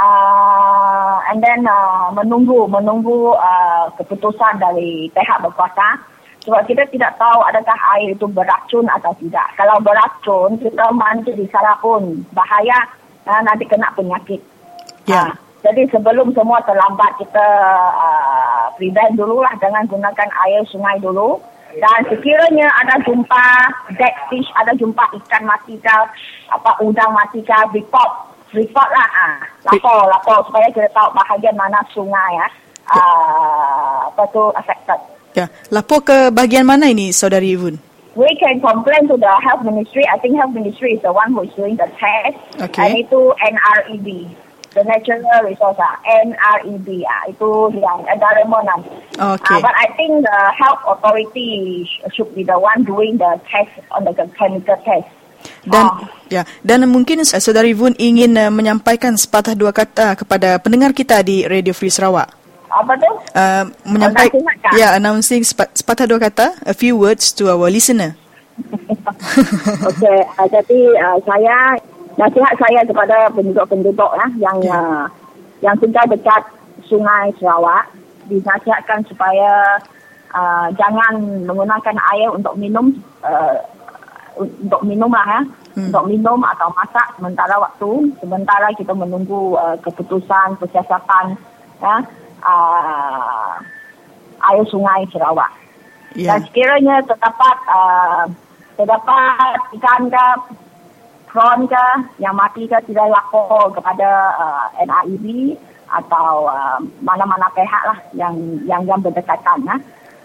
Uh, and then uh, menunggu menunggu uh, keputusan dari pihak berkuasa sebab kita tidak tahu adakah air itu beracun atau tidak. Kalau beracun kita mandi di sana pun bahaya uh, nanti kena penyakit. Ya. Ah, jadi sebelum semua terlambat kita uh, prevent dululah dengan gunakan air sungai dulu. Dan sekiranya ada jumpa dead fish, ada jumpa ikan mati ke, apa udang mati ke, report. Report lah. Ah. Lapor, lapor supaya kita tahu bahagian mana sungai ya. Uh, apa tu affected. Ya. Lapor ke bahagian mana ini saudari Vun? We can complain to the health ministry. I think health ministry is the one who is doing the test. Okay. And itu NREB. The Natural Resource ah, NREB ah, itu yang environment ah. Okay. Ah, but I think the health authority sh- should be the one doing the test on the chemical test. Dan ya, dan mungkin saudari Vun ingin uh, menyampaikan sepatah dua kata kepada pendengar kita di Radio Free Sarawak. Apa tu? Uh, menyampaikan nasihat kah? ya announcing sepa- sepatah dua kata a few words to our listener. Okey, uh, jadi uh, saya nasihat saya kepada penduduk-penduduk lah yang uh, yang tinggal dekat Sungai Sarawak dinasihatkan supaya uh, jangan menggunakan air untuk minum uh, untuk minum lah ya. Hmm. Untuk minum atau masak sementara waktu sementara kita menunggu uh, keputusan persiapan ya uh, air sungai Sarawak. Ya. Dan sekiranya terdapat uh, terdapat ikan ke prawn ke yang mati ke tidak lapor kepada uh, NIEB atau uh, mana-mana pihak lah yang yang yang berdekatan ya.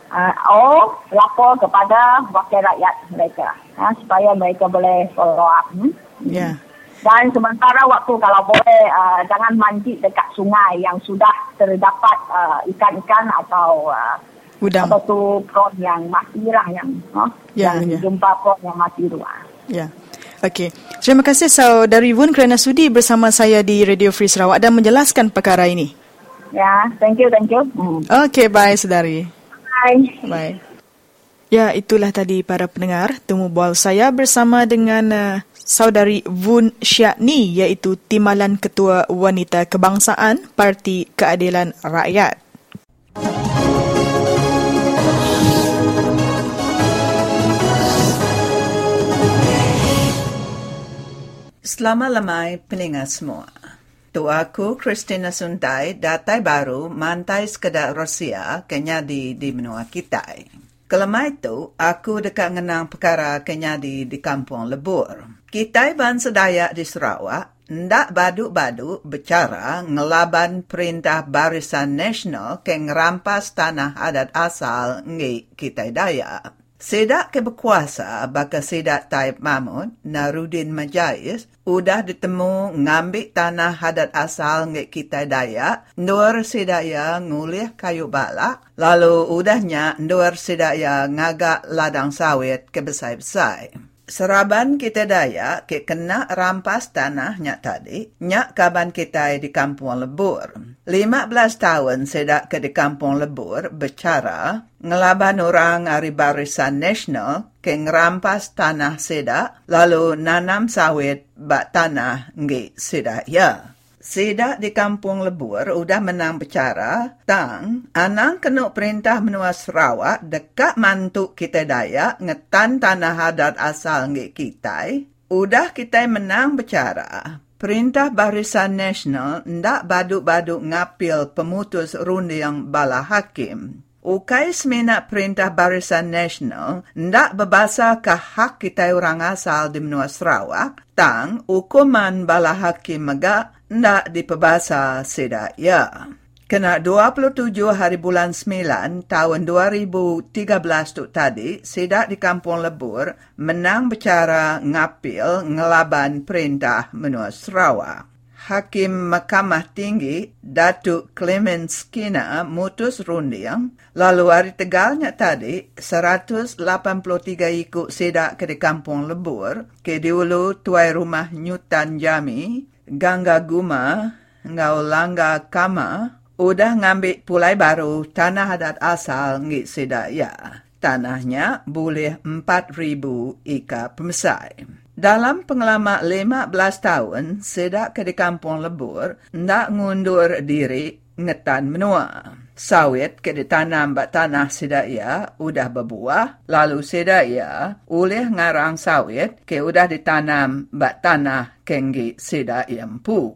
Uh, or lapor kepada wakil rakyat mereka ya, supaya mereka boleh follow up. Hmm? Ya. Dan sementara waktu kalau boleh uh, jangan mandi dekat sungai yang sudah terdapat uh, ikan-ikan atau uh, Udang. apa tu prawn yang mati lah yang huh? Ya, yang ya. jumpa prawn yang mati tu. ah. Ya. Okey. Terima kasih saudari Vun kerana sudi bersama saya di Radio Free Sarawak dan menjelaskan perkara ini. Ya, thank you, thank you. Hmm. Okey, bye saudari. Bye. Bye. Ya, itulah tadi para pendengar temu bual saya bersama dengan uh, saudari Vun Syakni iaitu Timbalan Ketua Wanita Kebangsaan Parti Keadilan Rakyat. Selamat lamai peningat semua. Tu aku Christina Suntai, datai baru mantai sekedar Rusia kenya di di menua Kitai. Kelemah itu, aku dekat ngenang perkara kenya di di kampung Lebur. Kitai bangsa Dayak di Sarawak, ndak badu-badu bicara ngelaban perintah Barisan Nasional ke ngerampas tanah adat asal ngi Kitai Dayak. Sedak ke berkuasa baka Sedak Taib Mahmud, Narudin Majais, udah ditemu ngambil tanah hadat asal ngek kita Dayak, nur sedaya ngulih kayu balak, lalu udahnya nur sedaya ngagak ladang sawit ke besai-besai. Seraban kita Dayak ke kena rampas tanah nyak tadi, nyak kaban kita di kampung Lebur. 15 tahun sedak ke di kampung Lebur bercara ngelaban orang dari Barisan Nasional ke ngerampas tanah sedak lalu nanam sawit bak tanah ngi sedak ya. Sedak di kampung Lebur udah menang bicara tang anang kena perintah menua Sarawak dekat mantuk kita Dayak ngetan tanah adat asal ngi kita. Udah kita menang bicara Perintah Barisan Nasional ndak baduk-baduk ngapil pemutus runding bala hakim. Ukai semenak Perintah Barisan Nasional ndak berbasa ke hak kita orang asal di menua Sarawak, tang hukuman bala hakim megak ndak diperbasa sedak ya. Kena 27 hari bulan 9 tahun 2013 tu tadi, Sidak di Kampung Lebur menang bicara ngapil ngelaban perintah menua Sarawak. Hakim Mahkamah Tinggi Datuk Clemens Skinner mutus runding lalu hari tegalnya tadi 183 ikut sedak ke di Kampung Lebur ke diulu tuai rumah Nyutan Jami Gangga Guma Ngau Langga Kama udah ngambil pulai baru tanah adat asal ngik sedak ya. Tanahnya boleh 4,000 ika pemesai. Dalam pengalaman 15 tahun, sedak ke di kampung lebur, ndak ngundur diri ngetan menua. Sawit ke ditanam bak tanah sedaya udah berbuah, lalu sedaya oleh ngarang sawit ke udah ditanam bak tanah kenggi sedaya empu.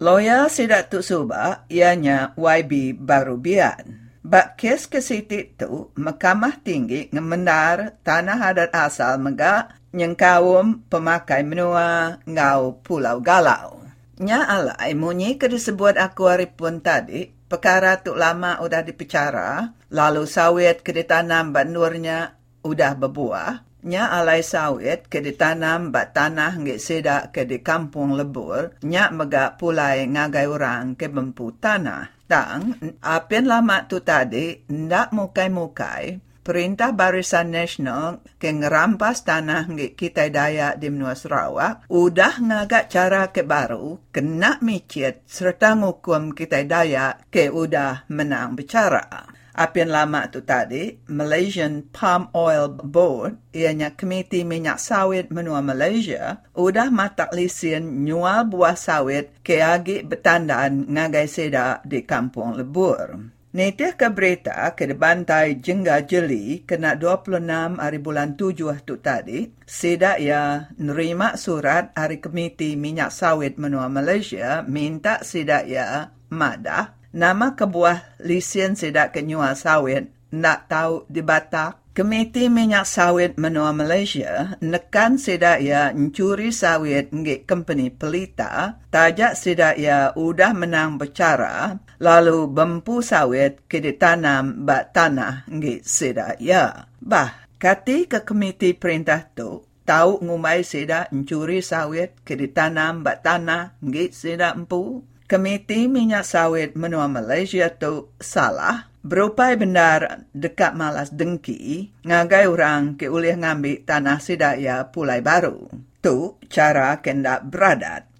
Lawyer Sidak Tuk Suba ianya YB Barubian. Bak kes ke siti tu, Mahkamah Tinggi ngemendar tanah adat asal mega nyengkawum pemakai menua ngau Pulau Galau. Nya alai munyi ke disebut aku pun tadi, perkara tu lama udah dipicara, lalu sawit ke ditanam bandurnya udah berbuah, nya alai sawit ke ditanam bat tanah nge sedak ke di kampung lebur, nya mega pulai ngagai orang ke bempu tanah. Tang, apian lama tu tadi, ndak mukai-mukai, Perintah Barisan Nasional ke ngerampas tanah nge kita daya di menua Sarawak, udah ngagak cara ke baru, kena micit serta ngukum kita daya ke udah menang bicara. Apian lama tu tadi, Malaysian Palm Oil Board, ianya Komiti Minyak Sawit Menua Malaysia, udah matak lisin nyual buah sawit ke agi bertandaan ngagai seda di Kampung Lebur. Netih ke berita ke bantai jengga jeli kena 26 hari bulan 7 tu tadi, seda ya nerima surat hari Komiti Minyak Sawit Menua Malaysia minta seda ya madah nama kebuah lisen sedak kenyua sawit. Nak tahu di Batak. Komiti Minyak Sawit Menua Malaysia nekan sedak ya mencuri sawit ngik company pelita, tajak sedak ya udah menang bercara, lalu bempu sawit ke ditanam bak tanah ngik sedak ya. Bah, kati ke komiti perintah tu, tahu ngumai sedak mencuri sawit ke ditanam bak tanah ngik sedak empu, Komiti Minyak Sawit Menua Malaysia tu salah berupai benar dekat malas dengki ngagai orang ke ulih ngambil tanah sidaya pulai baru. Tu cara kendak beradat.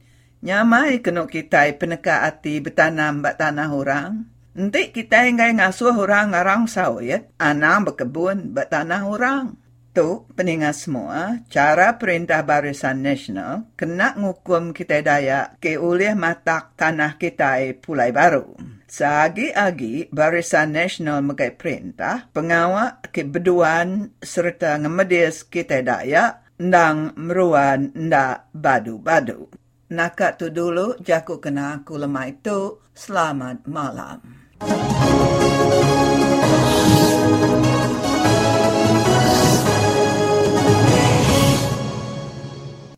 Nyamai kena kita peneka hati bertanam bak tanah orang. Nanti kita ingai ngasuh orang ngarang sawit, anak berkebun bak tanah orang. Tu, peningat semua, cara perintah barisan nasional kena ngukum kita daya ke ulih matak tanah kita pulai baru. Sagi-agi barisan nasional megai perintah, pengawak ke beduan serta ngemedis kita daya ndang meruan ndak badu-badu. Nakat tu dulu, jaku kena aku lemah itu. Selamat malam.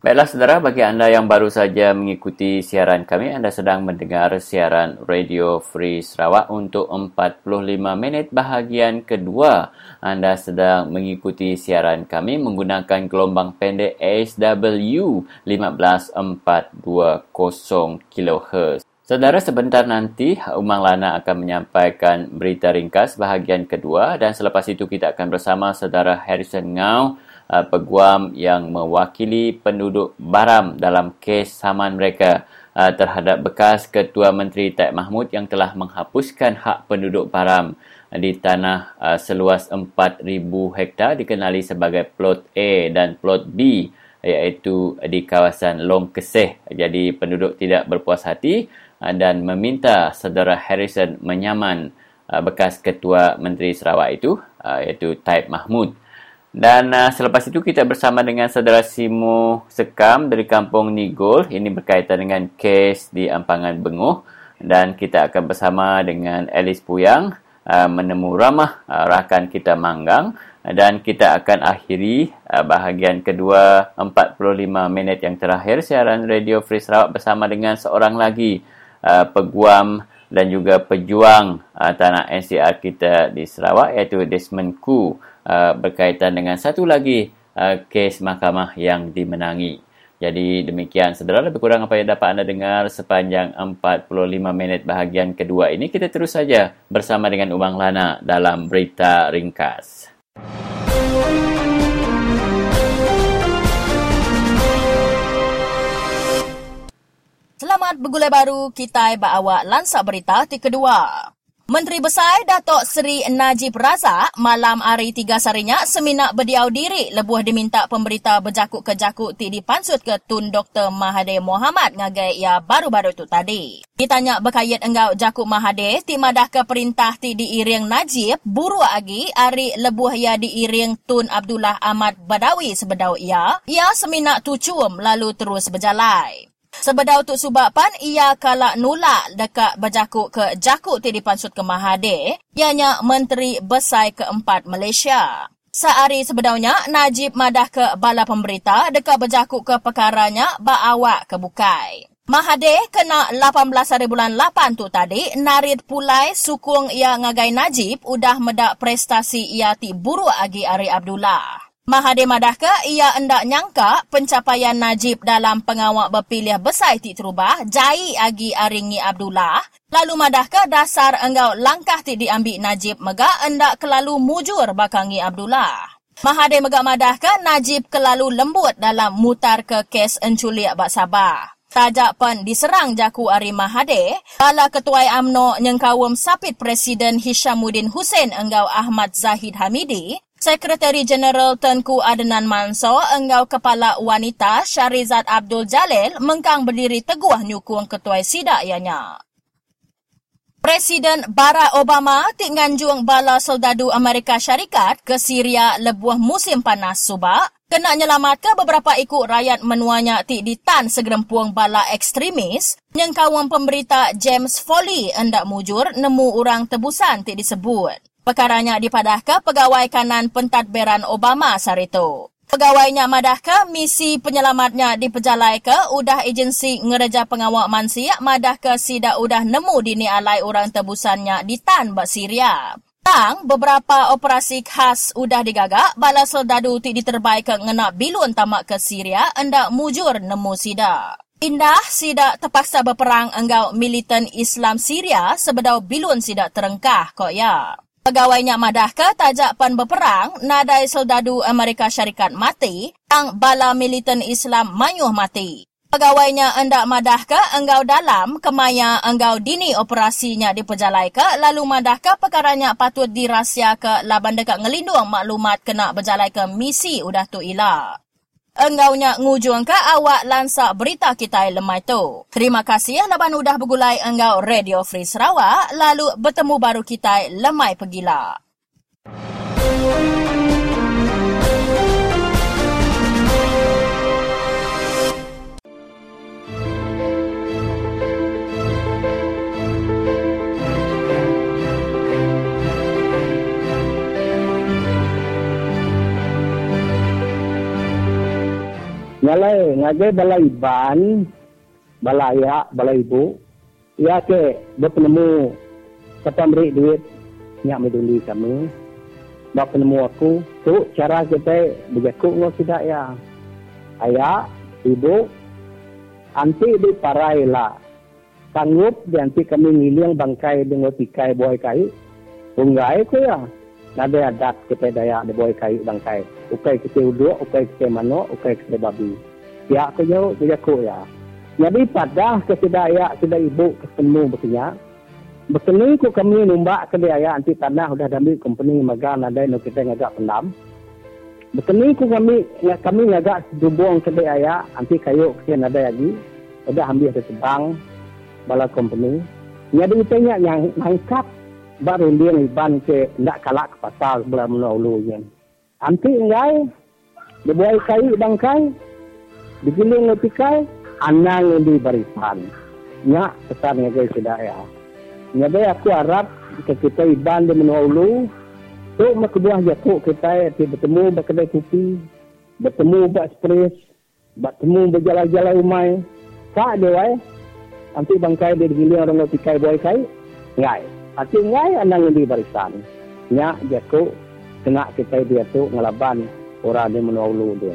Baiklah saudara, bagi anda yang baru saja mengikuti siaran kami, anda sedang mendengar siaran Radio Free Sarawak untuk 45 minit bahagian kedua. Anda sedang mengikuti siaran kami menggunakan gelombang pendek ASW 15420 kHz. Saudara, sebentar nanti Umang Lana akan menyampaikan berita ringkas bahagian kedua dan selepas itu kita akan bersama saudara Harrison Ngau uh, peguam yang mewakili penduduk Baram dalam kes saman mereka uh, terhadap bekas Ketua Menteri Taib Mahmud yang telah menghapuskan hak penduduk Baram di tanah uh, seluas 4,000 hektar dikenali sebagai Plot A dan Plot B iaitu di kawasan Long Keseh. Jadi penduduk tidak berpuas hati uh, dan meminta saudara Harrison menyaman uh, bekas Ketua Menteri Sarawak itu uh, iaitu Taib Mahmud. Dan uh, selepas itu kita bersama dengan saudara Simo Sekam dari Kampung Nigol. Ini berkaitan dengan kes di Ampangan Benguh. Dan kita akan bersama dengan Alice Puyang uh, menemu ramah uh, rakan kita Manggang. Dan kita akan akhiri uh, bahagian kedua 45 minit yang terakhir siaran Radio Free Sarawak bersama dengan seorang lagi uh, peguam dan juga pejuang uh, tanah NCR kita di Sarawak iaitu Desmond Koo uh, berkaitan dengan satu lagi uh, kes mahkamah yang dimenangi. Jadi demikian saudara lebih kurang apa yang dapat anda dengar sepanjang 45 minit bahagian kedua ini kita terus saja bersama dengan Umang Lana dalam berita ringkas. Selamat bergulai baru kita bawa lansak berita ti kedua. Menteri Besar Datuk Seri Najib Razak malam hari tiga sarinya seminak berdiau diri lebuh diminta pemberita berjakuk ke jakuk ti dipansut ke Tun Dr. Mahathir Mohamad ngagai ia baru-baru tu tadi. Ditanya berkait enggau jakuk Mahathir ti madah ke perintah ti diiring Najib buru agi hari lebuh ia diiring Tun Abdullah Ahmad Badawi sebedau ia, ia seminak tu cum lalu terus berjalan. Sebedau tu sebabkan ia kalak nulak dekat berjakuk ke jakuk ti dipansut ke Mahathir, ianya Menteri Besar keempat Malaysia. Sehari sebedaunya, Najib madah ke bala pemberita dekat berjakuk ke perkaranya awak ke bukai. Mahathir kena 18 hari bulan 8 tu tadi, narid pulai sukung ia ngagai Najib udah medak prestasi ia ti buruk agi Ari Abdullah. Mahathir Madahka, ia hendak nyangka pencapaian Najib dalam pengawak berpilih besar ti terubah jai agi Aringi Abdullah. Lalu Madahka dasar enggau langkah ti diambil Najib mega hendak kelalu mujur bakangi Abdullah. Mahathir megak Madahka, Najib kelalu lembut dalam mutar ke kes enculiak Bak Sabah. Tajak pun diserang jaku Ari Mahathir, bala ketua AMNO nyengkawum sapit Presiden Hishamuddin Hussein enggau Ahmad Zahid Hamidi, Sekretari Jeneral Tengku Adnan Mansor engau kepala wanita Syarizat Abdul Jalil mengkang berdiri teguh nyukung ketua sidak ianya. Presiden Barack Obama tinganjung bala soldadu Amerika Syarikat ke Syria lebuah musim panas subak kena nyelamat ke beberapa ikut rakyat menuanya ti ditan segerempuang bala ekstremis yang kawan pemberita James Foley hendak mujur nemu orang tebusan ti disebut. Perkaranya dipadah ke pegawai kanan pentadbiran Obama sarito. Pegawainya madah ke misi penyelamatnya dipejalai ke udah agensi ngereja pengawak mansia madah ke sida udah nemu dini alai orang tebusannya di tan bak Syria. Tang beberapa operasi khas udah digagak bala soldadu ti diterbaik ke ngena bilun tamak ke Syria hendak mujur nemu sida. Indah sida terpaksa berperang enggau militan Islam Syria sebedau bilun sida terengkah kok ya. Pegawainya madah ke tajak pan berperang, nadai soldadu Amerika Syarikat mati, ang bala militan Islam manyuh mati. Pegawainya hendak madah ke enggau dalam, kemaya enggau dini operasinya diperjalai ke, lalu madah ke perkaranya patut dirahsia ke laban dekat ngelindung maklumat kena berjalai ke misi udah tu ilah engaunya ngujung ke awak lansa berita kita lemai tu. Terima kasih laban udah bergulai engau Radio Free Sarawak lalu bertemu baru kita lemai pergilah. Ngalai ngagai balai ban, balai ya, balai ibu. Ya ke berpenemu kata beri duit nyak meduli kami. Bak penemu aku, tu cara kita berjakuk ngok tidak ya. Ayah, ibu, anti di parai lah. Sanggup di kami ngiliang bangkai dengan tikai buai kayu. Unggai ko ya. Nada adat kita daya di buai kayu bangkai ukai kita uduk, ukai kita manok, ukai kita babi. Ya, aku jauh, dia aku ya. Jadi pada kesedaya sudah ibu ketemu bertanya, bertemu ku kami numbak ke dia ya, anti tanah sudah ambil company maga nada no kita ngagak pendam. Bertemu ku kami kami ngagak dubong ke dia ya, anti kayu kita nada lagi, sudah ambil ke sebang bala company. Jadi tanya yang nangkap baru dia iban ke nak kalak ke pasal belah mula ulu Anti enggay, dibuai kai bangkai, digiling ngepikai, anang di barisan. Nya pesan ngagai sedaya. Nya bay aku harap kita iban di menolong tu mak buah jatuh kita ti bertemu berkedai kopi, bertemu buat spres, bertemu berjalan-jalan umai. Dia wai. Anti bangkai dia digiling orang ngepikai buai kai, ngai. Anti ngai anang di barisan. Nya jatuh kena kita dia tu ngelaban orang yang menolong dia.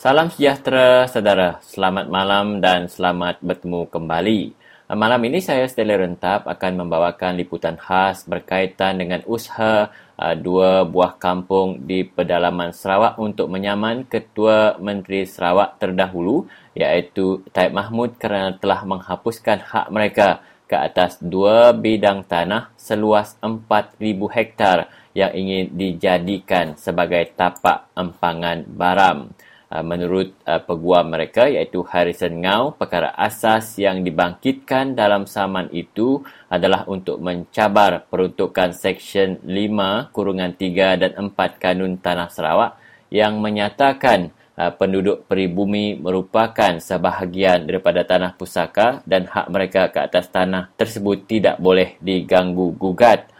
Salam sejahtera saudara, selamat malam dan selamat bertemu kembali. Malam ini saya Stella Rentap akan membawakan liputan khas berkaitan dengan usaha uh, dua buah kampung di pedalaman Sarawak untuk menyaman Ketua Menteri Sarawak terdahulu iaitu Taib Mahmud kerana telah menghapuskan hak mereka ke atas dua bidang tanah seluas 4,000 hektar yang ingin dijadikan sebagai tapak empangan baram. Uh, menurut uh, peguam mereka iaitu Harrison Ngau, perkara asas yang dibangkitkan dalam saman itu adalah untuk mencabar peruntukan Seksyen 5 kurungan 3 dan 4 Kanun Tanah Sarawak yang menyatakan uh, penduduk peribumi merupakan sebahagian daripada tanah pusaka dan hak mereka ke atas tanah tersebut tidak boleh diganggu gugat.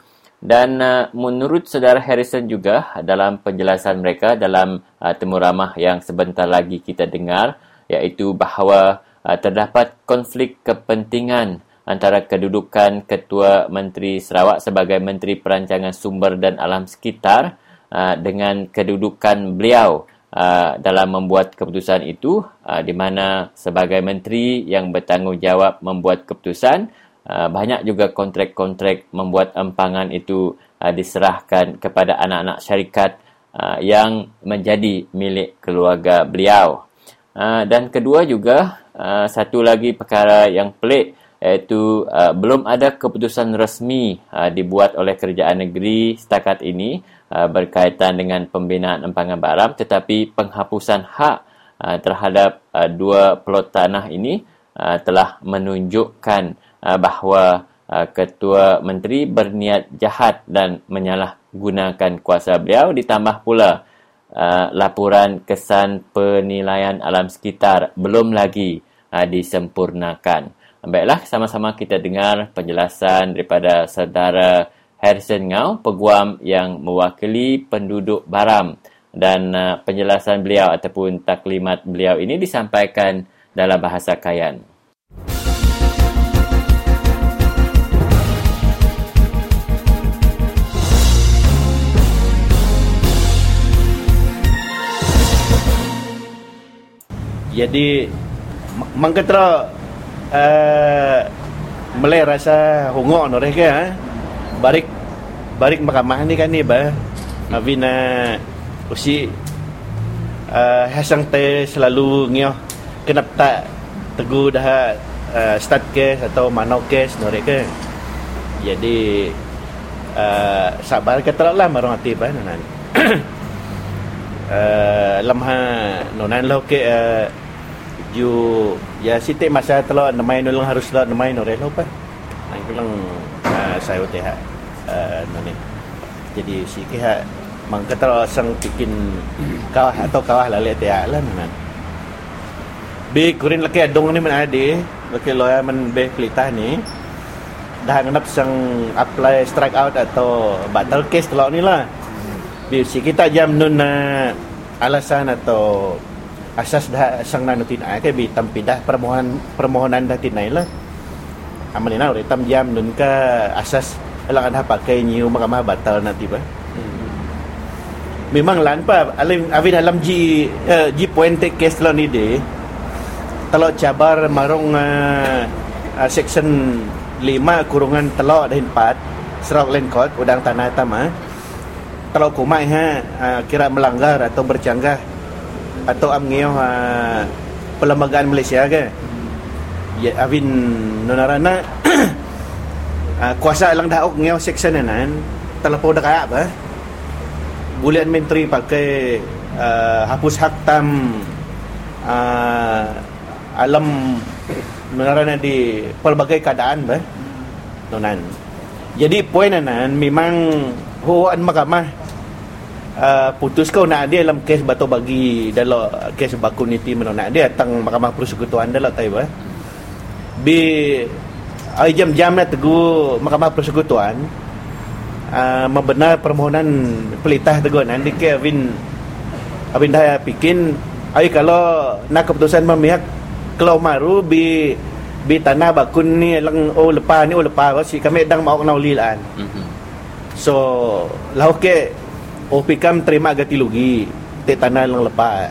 Dan uh, menurut saudara Harrison juga dalam penjelasan mereka dalam uh, temu ramah yang sebentar lagi kita dengar iaitu bahawa uh, terdapat konflik kepentingan antara kedudukan Ketua Menteri Sarawak sebagai Menteri Perancangan Sumber dan Alam Sekitar uh, dengan kedudukan beliau uh, dalam membuat keputusan itu uh, di mana sebagai menteri yang bertanggungjawab membuat keputusan Ah, banyak juga kontrak-kontrak membuat empangan itu uh, diserahkan kepada anak-anak syarikat uh, yang menjadi milik keluarga beliau. Uh, dan kedua juga, uh, satu lagi perkara yang pelik iaitu uh, belum ada keputusan resmi uh, dibuat oleh kerajaan negeri setakat ini uh, berkaitan dengan pembinaan empangan baram tetapi penghapusan hak uh, terhadap uh, dua plot tanah ini uh, telah menunjukkan uh, bahawa uh, ketua menteri berniat jahat dan menyalahgunakan kuasa beliau ditambah pula uh, laporan kesan penilaian alam sekitar belum lagi disempurnakan. Baiklah, sama-sama kita dengar penjelasan daripada saudara Harrison Ngau, peguam yang mewakili penduduk Baram dan penjelasan beliau ataupun taklimat beliau ini disampaikan dalam bahasa Kayan. Jadi mengkatra uh, mulai rasa hungok no ke ha? barik barik mahkamah ni kan ni ba avina usi uh, hasang te selalu ngio kenapa tak teguh dah uh, start case atau mano case no ke. Jadi uh, sabar kata lah marong hati ba nan. Uh, lamha nonan lo ke uh, ju ya siti masa telo namai nulung harus lo namai no relo pa ang kulang uh, saya teh uh, nani jadi si ke ha mang kata sang bikin kawah atau kawah lale teh lah nan be kurin laki adong ni man ade laki lo man be pelita ni. Dah ngenap sang apply strike out atau batal case telo ni lah. Bi si kita jam nun alasan atau asas dah sang nanu tinai ke bi tampidah permohonan permohonan dah tinai lah. Aman ina ore tam jam nun ka asas elang ada pakai nyiu mahkamah batal nanti ba memang lan pa alim avin alam ji uh, ji case lo ni de. Kalau cabar marung uh, uh, section 5 kurungan telok dan 4 serok len code udang tanah tama. Kalau kumai ha uh, kira melanggar atau bercanggah atau amngeo ha perlembagaan Malaysia ke? Ya avin nonarana uh, kuasa lang daok ngeo section nan telepo dak apa bulan menteri pakai uh, hapus hak tam uh, alam menarana di pelbagai keadaan bah nonan. Jadi poin nan memang huan mahkamah uh, putus kau nak dia dalam kes batu bagi dalam kes bakun niti menona dia tang mahkamah persekutuan dalam tai bah bi ai jam-jam na tegu mahkamah persekutuan uh, membenar permohonan pelitah teguh nanti ke Avin Avin dah bikin ai kalau nak keputusan memihak kalau maru bi bi tanah bakun ni lang oh lepas ni oh lepas si kami dang mau kenal lilan Mhm. so lau ke oh pikam terima gati lugi? Te tanah lang lepas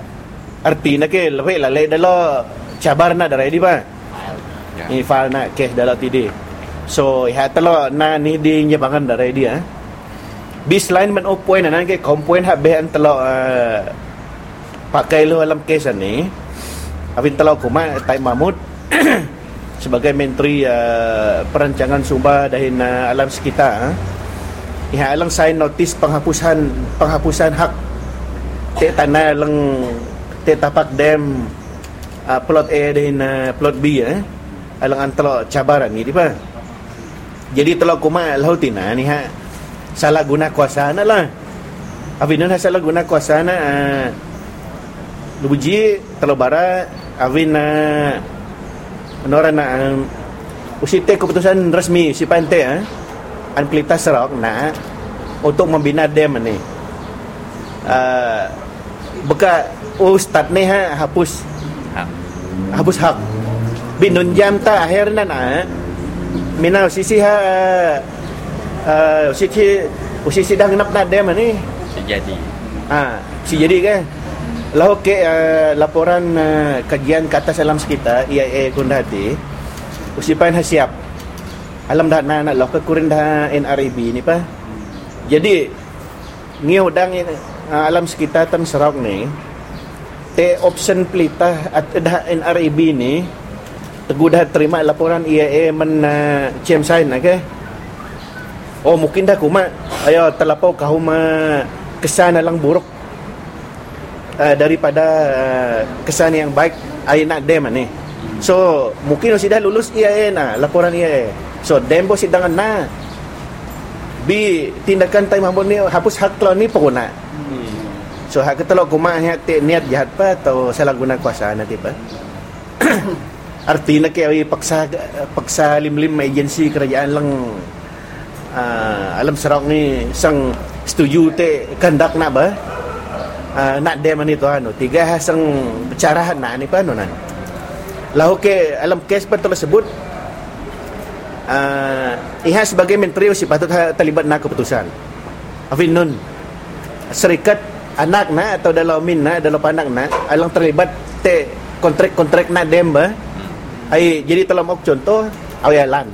artinya ke lebih lah le dalo cabar na darai di ba ni file na kes dalo tidi so ya talo na ni di nyebangan darai dia bis lain men oh point na ke kom point ha be an talo uh, pakai lu dalam kes ni. Avin Talau Kuma Tai Mahmud sebagai menteri uh, perancangan sumber dan uh, alam sekitar uh, ia alang sign notis penghapusan penghapusan hak. Te tanah lang te tapak dam uh, plot A dan uh, plot B eh. Alang antara cabaran ni di ba? Jadi Talau Kuma lautina ni ha. Salah guna kuasa na lah Avin na salah guna kuasa na uh, Lubuji Telur Barat Avin na Menora na um, Usite keputusan resmi si Pante eh, An Pelita Serok na Untuk membina dam ni uh, Beka Ustaz ni ha Hapus Hapus hak Binun jam ta akhir na na Mina sisi ha uh, Usisi Usisi dah ngenap na dam ni Sejadi. Ah, si jadi kan. Lalu ke uh, laporan uh, kajian ke atas alam sekitar IAA Kundati usipan ha siap. Alam dah na nak lakukan kurin dah NRAB ni pa. Jadi ngiu dang uh, alam sekitar tan serok ni te option pelita at dah NRAB ni tegu dah terima laporan IAA men uh, cem sign okay? Oh mungkin dah kuma ayo terlapau kahuma kesan alang buruk uh, daripada uh, kesan yang baik ai nak dem ni. So mungkin sudah lulus IAA na laporan IAA. So dem bo sidang na. Bi tindakan time hambon ni hapus hak lawan ni pokona. So hak ketelok kuma hak niat jahat pa atau salah guna kuasa nanti pa. Artinya ke ai paksa paksa lim-lim agensi kerajaan lang uh, alam serok ni sang setuju te kandak nak ba uh, nak dem ni tu anu tiga hasang bicara nak ni pa anu nan lahu ke alam kes pa tersebut uh, iha sebagai menteri si patut ha- terlibat nak keputusan. Afin nun serikat anak na atau dalam min na dalam anak na alang terlibat te kontrak-kontrak nak dem ba ai jadi telah mau contoh awalan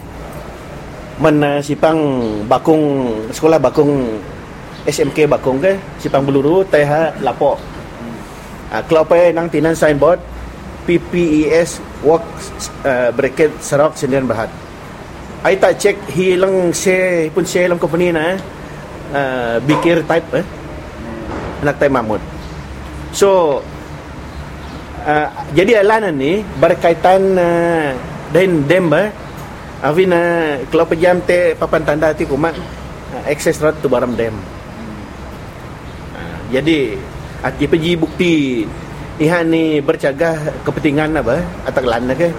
men uh, sipang bakung sekolah bakung SMK bakung ke sipang beluru TH lapo uh, kalau apa nang tinan signboard PPES work uh, bracket serok sendirian berhad ai tak cek hilang share pun share dalam company na uh, bikir type eh. Anak type Mahmud. So uh, jadi alanan ni berkaitan uh, dan dem eh Avin uh, kalau pejam te papan tanda ti kumat uh, access road tu baram dem. Uh, jadi ati peji bukti ihan ni bercagah kepentingan apa atak lan ke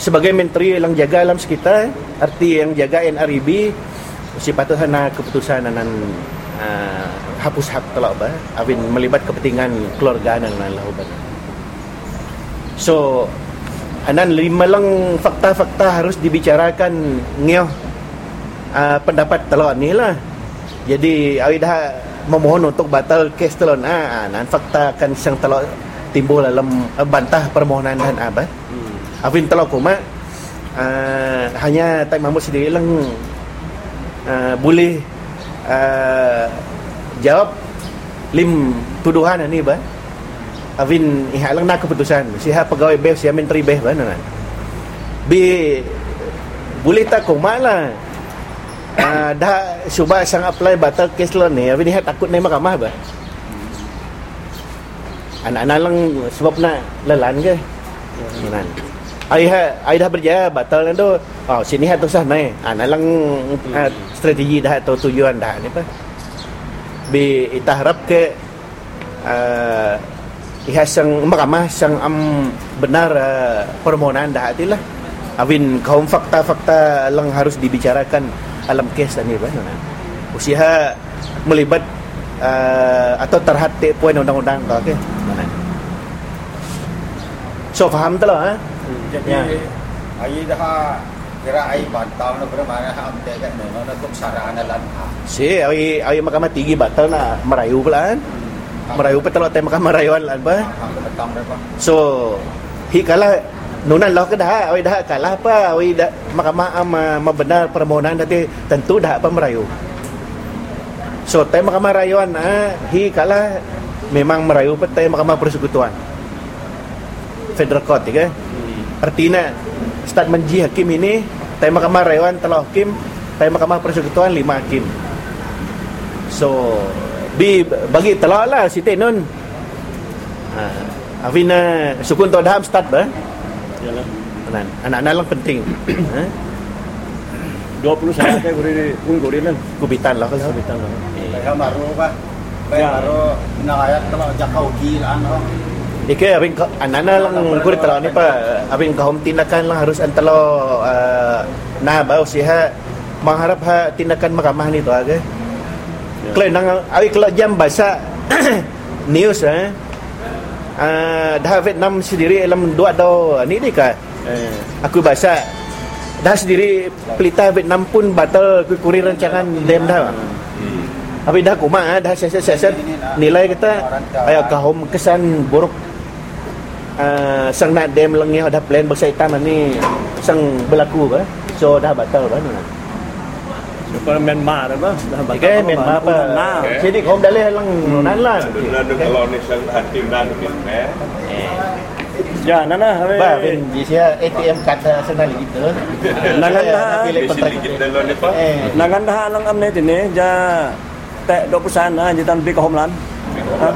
sebagai menteri yang jaga alam sekitar arti yang jaga NRIB si patut keputusan anan uh, hapus hak telok ba Avin melibat kepentingan keluarga nan lahu ba so anan lima lang fakta-fakta harus dibicarakan ngeo uh, pendapat telon ni lah. Jadi awi dah memohon untuk batal kes telon ah nan fakta kan sang telon timbul dalam bantah permohonan dan apa. hmm. Afin telok kuma uh, hanya Tak Mahmud sendiri lang uh, boleh uh, jawab lim tuduhan ni ba Avin ihalang na keputusan. Siha pegawai BEF siha menteri BEF ba nan bi boleh tak ko mala uh, dah cuba sang apply batal kes lo ni Avin ihat takut ni mahkamah ba anak-anak lang sebab nak lelan ke? Nan. Ai ha ai dah berjaya batal tu. Oh sini ha tu sah naik. Ah nalang ah, strategi dah atau tujuan dah ni apa. Bi harap ke uh, Iha sang mahkamah sang am benar uh, permohonan dah atilah. Awin kaum fakta-fakta lang harus dibicarakan alam kes ni apa Nan. Usia melibat uh, atau terhati poin undang-undang. Mana? So faham tak lah? Jadi Ya. ai dah kira ai bantau na pada mana ha amte kan no na kum sarana lan ha. Si, awi awi mahkamah tinggi batal na merayu pula kan. Merayu pa talo tay mahkamah rayuan lan dah So, hi kala nunan lah ke dah, awi dah kalah pa, awi dah mahkamah am uh, mabenar permohonan nanti tentu dah pa merayu. So, tay mahkamah rayuan ah, hi kala memang merayu pa tay mahkamah persekutuan. Federal Court ya. Artinya statement ji hakim ini tay mahkamah rayuan telah hakim, tay mahkamah persekutuan lima hakim. So, di bagi telah lah si Tenun. Ha, Afina sukun tu dah start ba? Anak anak lang penting. ha? 20 sana ke guri pun guri lan. Kubitan lah kalau. Kubitan lah. Kaya baru pa. Kaya baru nakayat kalau jakaw gilan no. Ike abing ka anana lang guri tala ni pa abing kahom tindakan lang harus antalo uh, na ba siha mengharap ha tindakan mahkamah ni tu aga. Kalau nang awi kalau jam bahasa news eh. Uh, dah Vietnam sendiri dalam dua do ni ni ka Eh, aku baca dah sendiri pelita Vietnam pun batal kuri rancangan dam dah. Tapi dah kuma ah, dah siasat-siasat. Nilai kata ayo kahom kesan buruk uh, sang nak dam lengi ada plan bersaitan ni sang berlaku ba. So dah batal ba ni. Supaya Myanmar dah bah. Dah batal. Okay, Myanmar apa? Nah. Jadi kahom dalih lang nunan lah. kalau ni sang hatim dan ni Ya, nana habe. Ba, ben jisia ATM card dah senang gitu. Nangan dah. Pilih kontrak. Eh, nangan dah lang amne tini ja te 20% na jitan bi ka homlan. Ha?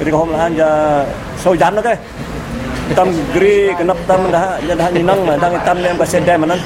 Bi ka homlan ja so jan na ke. Tam gri kenap tam dah dah ninang ma dang tam lem ka sedai manan.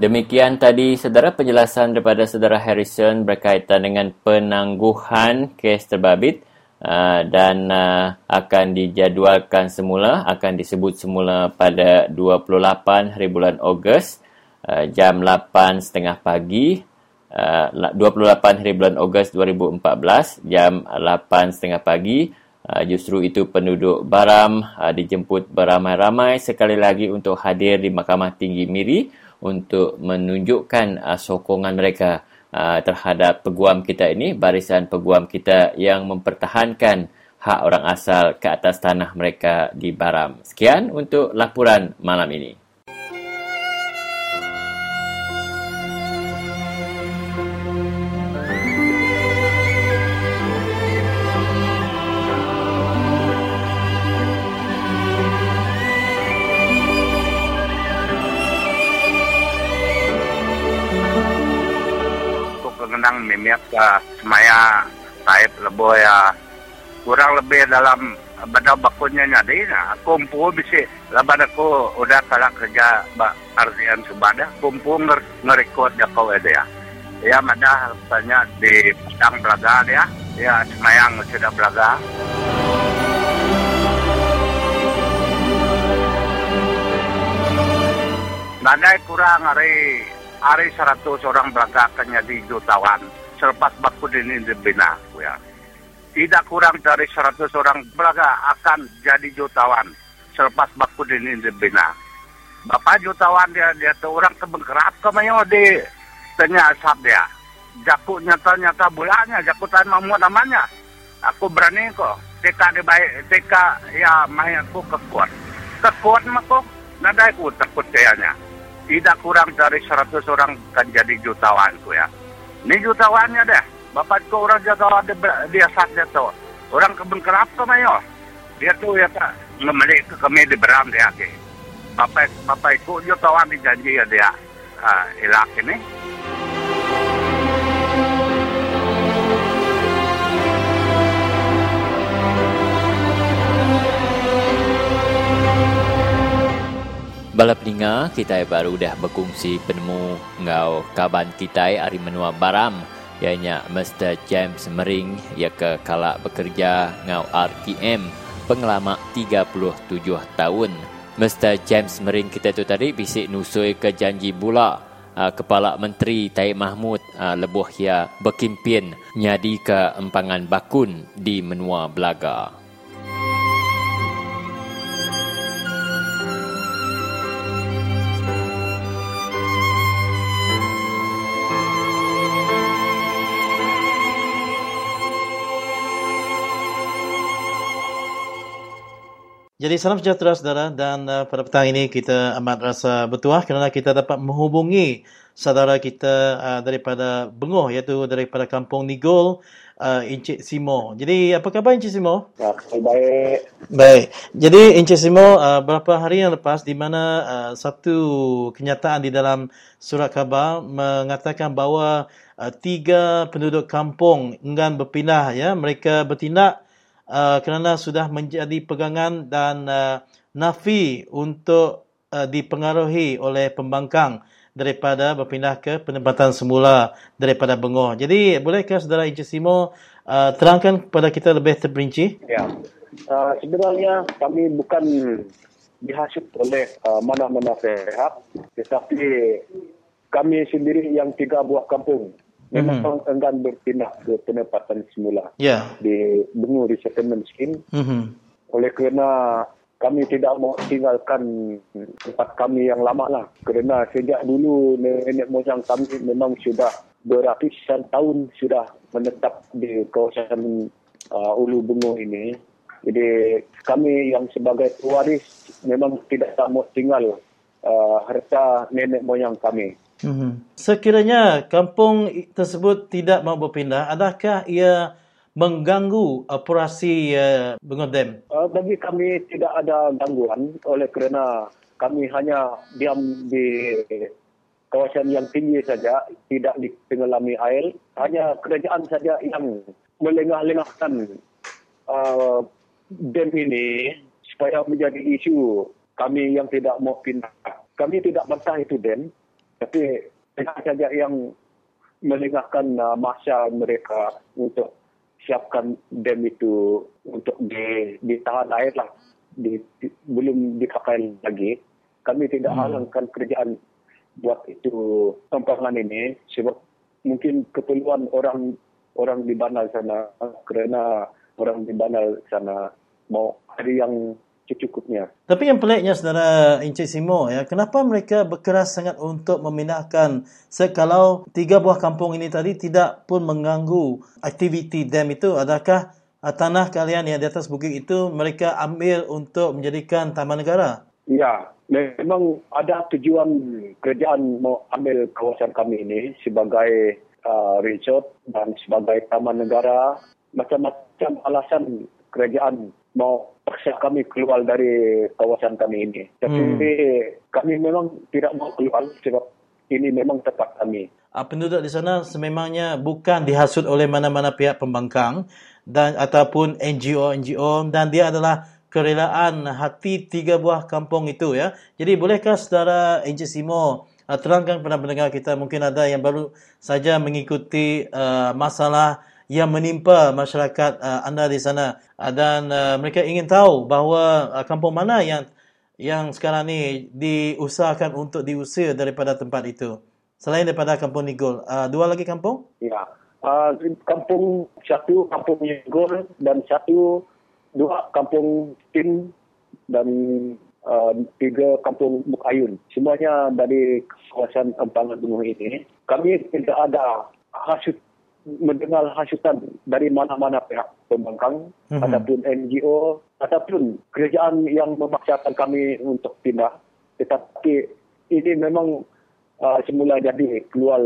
Demikian tadi saudara penjelasan daripada saudara Harrison berkaitan dengan penangguhan kes terbabit uh, dan uh, akan dijadualkan semula akan disebut semula pada 28 hari bulan Ogos uh, jam 8.30 pagi uh, 28 hari bulan Ogos 2014 jam 8.30 pagi. Uh, justru itu penduduk Baram uh, dijemput beramai-ramai sekali lagi untuk hadir di Mahkamah Tinggi Miri untuk menunjukkan uh, sokongan mereka uh, terhadap peguam kita ini, barisan peguam kita yang mempertahankan hak orang asal ke atas tanah mereka di Baram. Sekian untuk laporan malam ini. Kurang lebih dalam benda bakunya nyadi nah kumpu bisi laban aku udah kalah kerja ba artian subada kumpu nger ngerekod ya kau ya. Ya mana banyak di padang belaga dia ya. Semayang sudah belaga Nadai kurang hari hari 100 orang belaga akan jadi jutawan. Selepas baku ini dibina ya. Tidak kurang dari 100 orang belaga akan jadi jutawan selepas baku ini dibina. Bapak jutawan dia dia tu orang kebengkerap kemayo di tanya asap dia. Jaku nyata-nyata bulannya, jaku tan mamu namanya. Aku berani kok. Di baik, teka ya mahi aku kekuat. Kekuat mah kok, nadai ku takut kayaknya tidak kurang dari 100 orang kan jadi jutawanku ya. Ini jutawannya deh. Bapak ko orang jutawan dia, dia sat dia tu. Orang kebun kerap tu mayo. Dia tu ya tak ngemeli ke kami di beram dia ke. Bapak bapak ko jutawan dijanji ya dia. uh, Iraq ini. Balap peninga, kita baru dah berkongsi penemu ngau kaban kita hari menua baram ianya Mr. James Mering ia ke kalak bekerja ngau RTM pengalaman 37 tahun. Mr. James Mering kita tu tadi bisik nusui ke janji bula uh, Kepala Menteri Taib Mahmud uh, lebuh ia berkimpin nyadi ke empangan bakun di menua Belaga. Jadi salam sejahtera saudara dan uh, pada petang ini kita amat rasa bertuah kerana kita dapat menghubungi saudara kita uh, daripada Bengoh iaitu daripada Kampung Nigol uh, Encik Simo. Jadi apa khabar Encik Simo? Ya, baik. Baik. Jadi Encik Simo uh, beberapa hari yang lepas di mana uh, satu kenyataan di dalam surat khabar mengatakan bahawa uh, tiga penduduk kampung enggan berpindah ya mereka bertindak uh, kerana sudah menjadi pegangan dan uh, nafi untuk uh, dipengaruhi oleh pembangkang daripada berpindah ke penempatan semula daripada Bengoh. Jadi bolehkah saudara Encik Simo uh, terangkan kepada kita lebih terperinci? Ya. Uh, sebenarnya kami bukan dihasut oleh uh, mana-mana pihak tetapi kami sendiri yang tiga buah kampung memang mm-hmm. enggan berpindah ke penempatan semula yeah. di Bengu Resettlement Scheme. Mm-hmm. Oleh kerana kami tidak mau tinggalkan tempat kami yang lama lah. Kerana sejak dulu nenek moyang kami memang sudah beratusan tahun sudah menetap di kawasan uh, Ulu Bengu ini. Jadi kami yang sebagai pewaris memang tidak tak mau tinggal uh, harta nenek moyang kami. Mm-hmm. Sekiranya kampung tersebut tidak mahu berpindah, adakah ia mengganggu operasi uh, Bengoh Dam? Uh, bagi kami tidak ada gangguan oleh kerana kami hanya diam di kawasan yang tinggi saja, tidak ditenggelami air. Hanya kerajaan saja yang melengah-lengahkan uh, dam ini supaya menjadi isu kami yang tidak mau pindah. Kami tidak bantah itu dam, tapi dengan saja yang melengahkan uh, masa mereka untuk siapkan dam itu untuk di, ditahan air lah. Di, di, belum dipakai lagi. Kami tidak hmm. halangkan kerjaan buat itu tempangan ini sebab mungkin keperluan orang orang di Banal sana kerana orang di Banal sana mau hari yang secukupnya. Tapi yang peliknya saudara Encik Simo ya, kenapa mereka berkeras sangat untuk memindahkan sekalau tiga buah kampung ini tadi tidak pun mengganggu aktiviti dam itu adakah uh, tanah kalian yang di atas bukit itu mereka ambil untuk menjadikan taman negara? Ya, memang ada tujuan kerajaan mau ambil kawasan kami ini sebagai uh, resort dan sebagai taman negara macam-macam alasan kerajaan mau paksa kami keluar dari kawasan kami ini. Tapi hmm. kami memang tidak mau keluar sebab ini memang tempat kami. Uh, penduduk di sana sememangnya bukan dihasut oleh mana-mana pihak pembangkang dan ataupun NGO-NGO dan dia adalah kerelaan hati tiga buah kampung itu ya. Jadi bolehkah saudara Encik Simo uh, terangkan kepada pendengar kita mungkin ada yang baru saja mengikuti uh, masalah yang menimpa masyarakat uh, anda di sana. Uh, dan uh, mereka ingin tahu bahawa uh, kampung mana yang yang sekarang ni diusahakan untuk diusir daripada tempat itu. Selain daripada kampung Nigol uh, dua lagi kampung? Ya. Uh, kampung satu kampung Nigol dan satu dua kampung Tin dan uh, tiga kampung Bukayun semuanya dari kawasan Empangan Gunung ini. Kami tidak ada hasut mendengar hasutan dari mana-mana pihak pembangkang mm-hmm. ataupun NGO ataupun kerajaan yang memaksakan kami untuk pindah. Tetapi ini memang uh, semula jadi keluar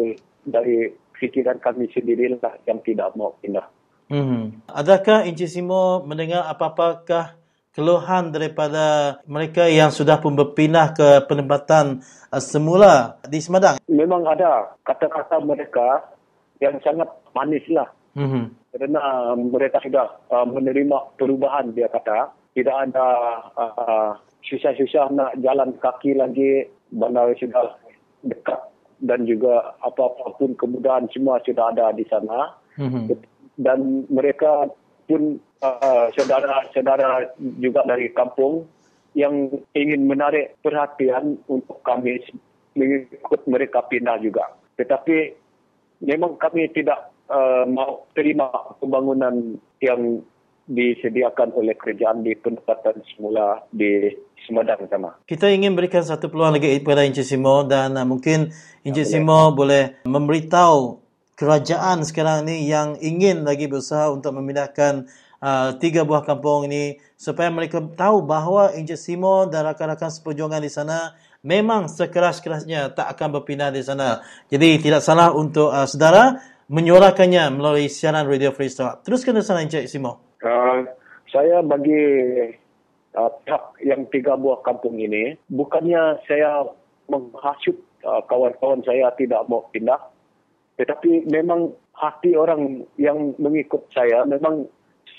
dari fikiran kami sendirilah yang tidak mau pindah. Mm-hmm. Adakah Encik Simo mendengar apa-apakah keluhan daripada mereka yang sudah pun berpindah ke penempatan uh, semula di Semadang? Memang ada kata-kata mereka yang sangat manis lah. Mm-hmm. Kerana mereka sudah uh, menerima perubahan dia kata. Tidak ada uh, susah-susah nak jalan kaki lagi. Bandar sudah dekat dan juga apa-apa pun kemudahan semua sudah ada di sana. Mm-hmm. Dan mereka pun uh, saudara-saudara juga dari kampung yang ingin menarik perhatian untuk kami mengikut mereka pindah juga. Tetapi memang kami tidak uh, mau terima pembangunan yang disediakan oleh kerajaan di penempatan semula di Semadang sama. Kita ingin berikan satu peluang lagi kepada Encik Simo dan uh, mungkin Encik Simo boleh memberitahu kerajaan sekarang ni yang ingin lagi berusaha untuk memindahkan uh, tiga buah kampung ini supaya mereka tahu bahawa Encik Simo dan rakan-rakan seperjuangan di sana memang sekeras-kerasnya tak akan berpindah di sana. Jadi tidak salah untuk uh, saudara menyuarakannya melalui siaran Radio Free Sarawak. Teruskan sana Encik Simo. Uh, saya bagi uh, pihak yang tiga buah kampung ini, bukannya saya menghasut uh, kawan-kawan saya tidak mau pindah, tetapi memang hati orang yang mengikut saya memang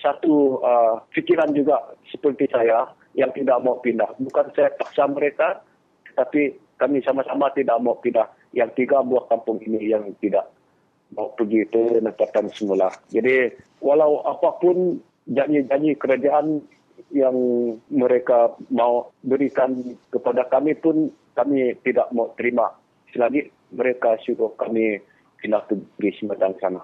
satu uh, fikiran juga seperti saya yang tidak mau pindah. Bukan saya paksa mereka, tetapi kami sama-sama tidak mau pindah. Yang tiga buah kampung ini yang tidak pergi ke penempatan semula. Jadi walau apapun janji-janji kerajaan yang mereka mau berikan kepada kami pun kami tidak mau terima selagi mereka suruh kami pindah ke Semedang sana.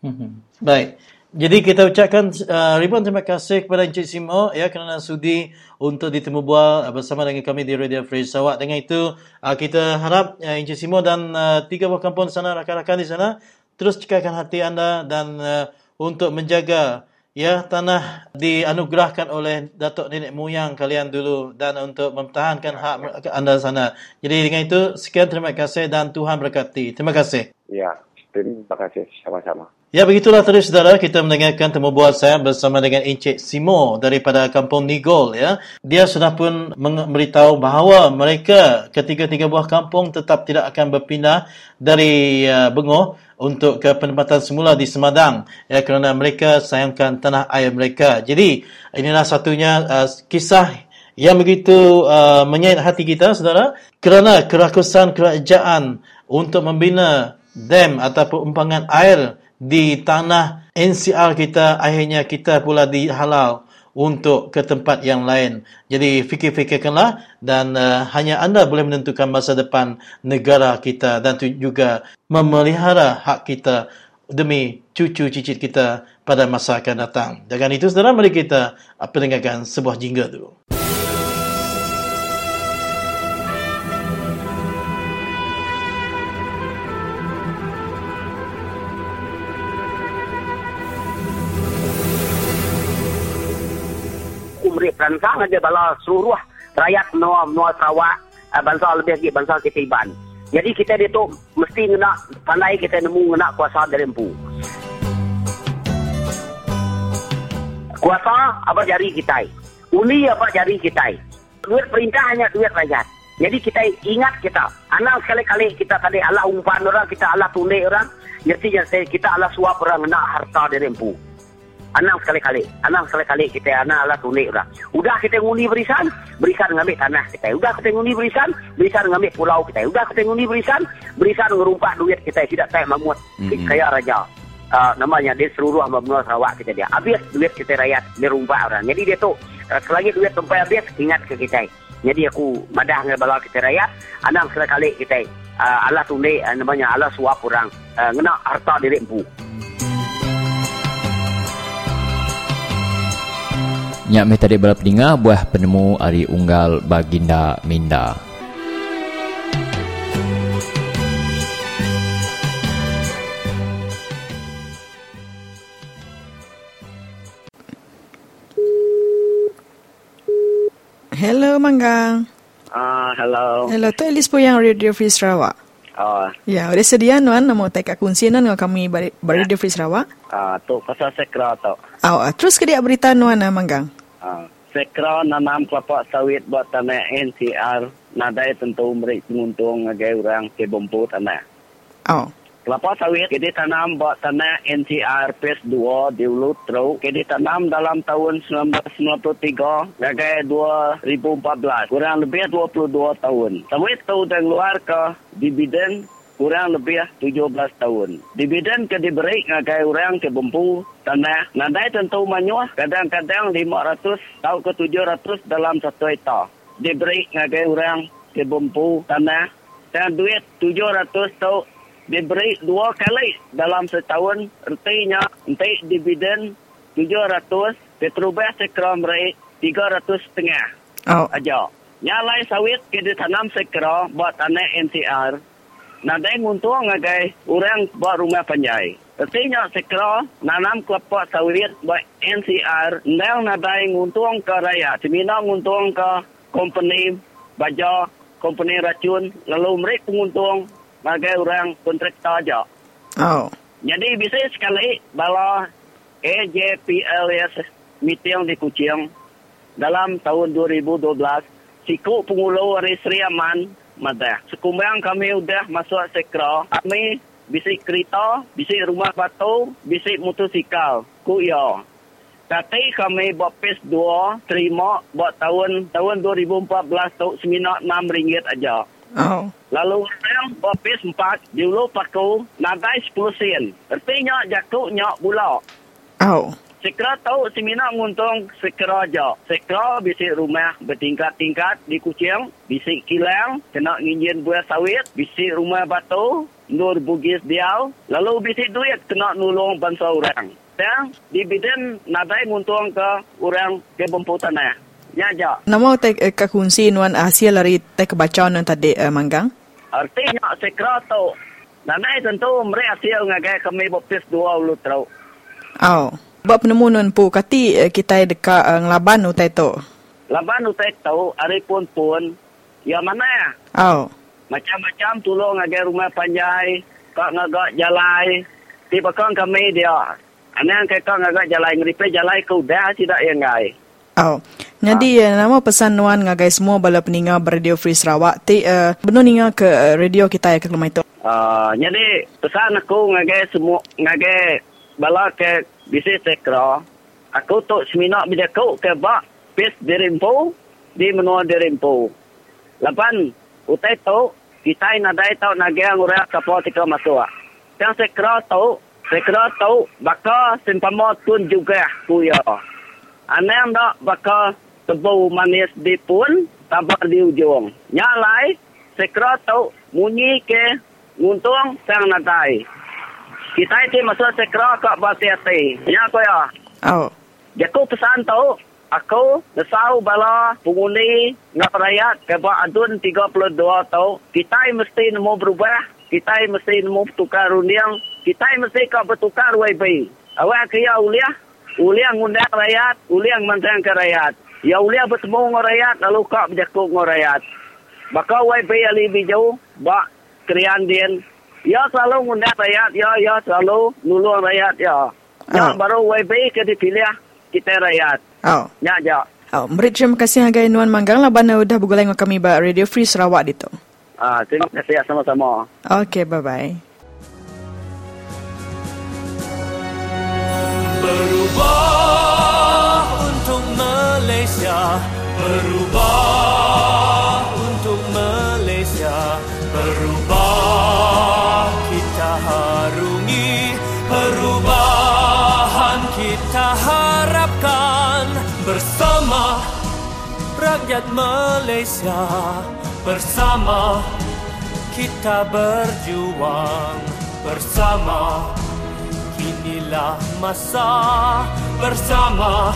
Hmm. Baik. Jadi kita ucapkan uh, ribuan terima kasih kepada Encik Simo ya kerana sudi untuk ditemu bual uh, bersama dengan kami di Radio Free Sarawak. Dengan itu uh, kita harap uh, Encik Simo dan uh, tiga buah kampung sana rakan-rakan di sana terus cekatkan hati anda dan uh, untuk menjaga ya tanah dianugerahkan oleh datuk nenek moyang kalian dulu dan untuk mempertahankan hak anda sana. Jadi dengan itu sekian terima kasih dan Tuhan berkati. Terima kasih. Ya, terima kasih sama-sama. Ya begitulah tadi saudara kita mendengarkan temu bual saya bersama dengan Encik Simo daripada kampung Nigol ya. Dia sudah pun memberitahu bahawa mereka ketiga-tiga buah kampung tetap tidak akan berpindah dari uh, Bengoh untuk ke penempatan semula di Semadang. Ya kerana mereka sayangkan tanah air mereka. Jadi inilah satunya uh, kisah yang begitu uh, menyayat hati kita saudara. Kerana kerakusan kerajaan untuk membina dam ataupun umpangan air di tanah NCR kita akhirnya kita pula dihalau untuk ke tempat yang lain. Jadi fikir-fikirkanlah dan uh, hanya anda boleh menentukan masa depan negara kita dan juga memelihara hak kita demi cucu cicit kita pada masa akan datang. Dengan itu saudara mari kita pendengarkan sebuah jingle dulu. Murid beransang aja bala seluruh rakyat Noah Noah Sarawak uh, bangsa lebih lagi bangsa kita Iban. Jadi kita dia tu mesti kena pandai kita nemu kena kuasa dari empu. Kuasa apa jari kita? Uli apa jari kita? Duit perintah hanya duit rakyat. Jadi kita ingat kita. Anak sekali-kali kita tadi Allah umpan orang, kita Allah tunai orang. Jadi kita Allah suap orang nak harta dari empu. Anak sekali-kali. Anak sekali-kali kita anak lah tunik dah. Udah kita ngundi berisan, berisan ngambil tanah kita. Udah kita ngundi berisan, berisan ngambil pulau kita. Udah kita ngundi berisan, berisan ngerumpak duit kita. Tidak saya mamut. Mm-hmm. Kaya raja. Uh, namanya dia seluruh Benua Sarawak kita dia. Habis duit kita rakyat, dia rumpak orang. Jadi dia tu, uh, selagi duit sampai habis, ingat ke kita. Jadi aku madah dengan bala kita rakyat, anak sekali-kali kita. Uh, Allah tunik, uh, namanya Allah suap orang. Uh, ngena harta diri empu. Nyak meh tadi bala peninga buah penemu Ari Unggal Baginda Minda. Hello Manggang. Ah, uh, hello. Hello, tu Elis Poyang Radio Free Sarawak. Oh. Ya, udah sedia nuan nama tak kunsian dengan kami bari Radio Free Sarawak. Ah, uh, tu pasal sekra tu. Oh, terus ke dia berita nuan Manggang. Uh, sekra nanam kelapa sawit buat tanah NCR nadai tentu merik penguntung ngagai orang ke bompo tanah. Oh. Kelapa sawit kita tanam buat tanah NCR PES 2 di Ulu Trau. Kita tanam dalam tahun 1993 ngagai 2014. Kurang lebih 22 tahun. Sawit tu dan luar ke dividen kurang lebih 17 tahun. Dividen ke diberi ngagai orang ke bumbu tanah. Nadai tentu manyuah kadang-kadang 500 atau ke 700 dalam satu hektar. Diberi ngagai orang ke bumbu tanah. Dan duit 700 tau diberi dua kali dalam setahun. Artinya nanti dividen 700 Petrobras sekera meraih 300 setengah. Oh. Aja. Nyalai sawit kita tanam sekera buat tanah NCR. Nadai nguntung ngagai orang buat rumah panjai. Artinya sekera nanam kelapa sawit buat NCR. Nang nadai nguntung ke raya. Semina nguntung ke company baja, company racun. Lalu mereka nguntung ngagai orang kontraktor aja. Oh. Jadi bisa sekali bala AJPLS meeting di Kuching dalam tahun 2012 siku pengulo hari Sri Aman Madah. Sekumbang kami udah masuk sekra. Kami bisa kereta, bisa rumah batu, bisa motosikal. Ku ya. Tapi kami buat PES 2 terima buat tahun tahun 2014 tu semina 6 ringgit aja. Oh. Lalu orang buat PES 4 dulu paku nadai 10 sen. Artinya jatuh nyak pula. Oh. Sekra tahu semina nguntung sekra aja. Sekra bisi rumah bertingkat-tingkat di Kuching, bisi kilang, kena nginjin buah sawit, bisi rumah batu, nur bugis diau, lalu bisi duit kena nulung bangsa orang. Dan dividen nadai nguntung ke orang ke bumpu tanah. Ya aja. Nama te eh, kakunsi nuan hasil dari te kebacaan yang tadi eh, manggang? Artinya sekra tahu. Nadai tentu mereka hasil ngagai kami bopis dua ulu terau. Oh. Buat penemu nuan pu kati eh, kita dekat uh, ngelaban utai tu. Laban utai tahu, hari pun pun, ya mana ya? Oh. Macam-macam tolong ngagai rumah panjai, kak ngagak jalai. Tiba kan kami dia. Anang kak ngagak jalai, ngeripe jalai kau dah tidak yang ngai. Oh. Jadi uh, nama pesan nuan ngagai semua bala peninga Radio Free Sarawak ti uh, benar ninga ke uh, radio kita ya ke lemah itu. Uh, jadi pesan aku ngagai semua ngagai bala ke bisnis sekra. Aku tu semina bila kau ke bak pes dirimpo di menua dirimpo. Lapan utai tu kita nadai tau nagai ngurai kapal tika masuk. Yang sekra tu sekra tu baka simpamo tun juga kuya. Anang dak baka tebu manis di pun tabar di ujung. Nyalai sekra tu munyi ke nguntung sang nadai. Kita itu masuk sekra kat basi hati. Ya aku ya. Oh. Jaku pesan tu, aku nesau bala pengundi ngap rakyat ke bawah adun 32 tau. Kita mesti nemu berubah. Kita mesti nemu tukar rundiang. Kita mesti kau bertukar WB. Awak kaya uliah. Uliah ngundang rakyat. Uliah mantang ke rakyat. Ya uliah bertemu dengan rakyat. Lalu kau berjakuk dengan rakyat. Baka WB yang lebih jauh. Bak krian dia. Ya selalu ngundang rakyat. Ya, ya selalu nulung rakyat. Ya. Ya baru WB ke dipilih kita rakyat. Oh. Ya, ya. Oh, beri terima kasih hagai nuan manggang lah bana udah bergulai dengan kami ba Radio Free Sarawak dito. Ah, terima kasih sama-sama. Okay, bye-bye. Berubah untuk Malaysia Berubah rakyat Malaysia. Bersama kita berjuang. Bersama Inilah masa. Bersama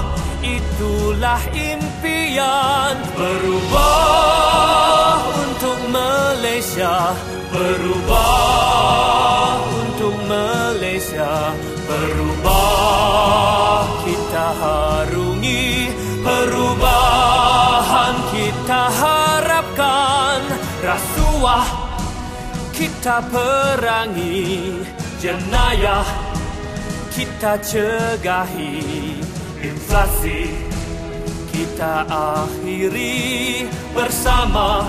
Itulah impian. Berubah untuk Malaysia. Berubah untuk Malaysia. Berubah kita harungi kita perangi Jenayah kita cegahi inflasi kita akhiri bersama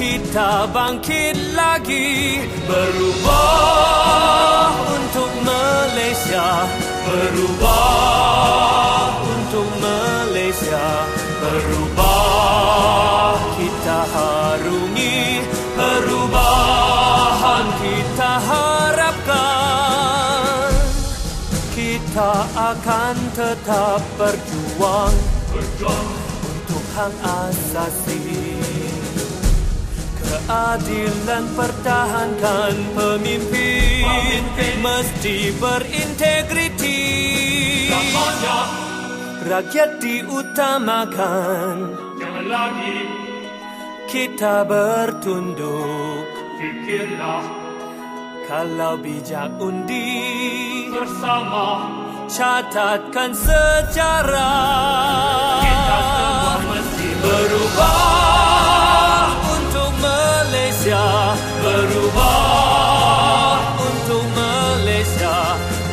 kita bangkit lagi berubah untuk Malaysia berubah untuk Malaysia berubah kita harungi perubahan kita akan tetap berjuang. Berjuang untuk hak asasi. Keadilan pertahankan pemimpin, pemimpin. mesti berintegriti. Rakyat diutamakan. Jangan lagi. Kita bertunduk. Fikirlah kalau bijak undi bersama catatkan sejarah. Kita semua mesti berubah untuk Malaysia. Berubah untuk Malaysia.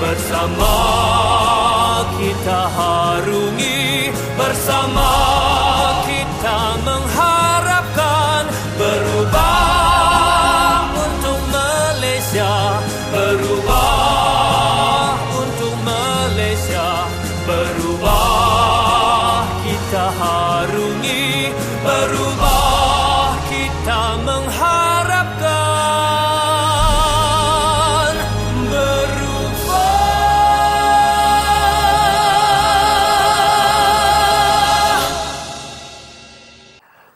bersama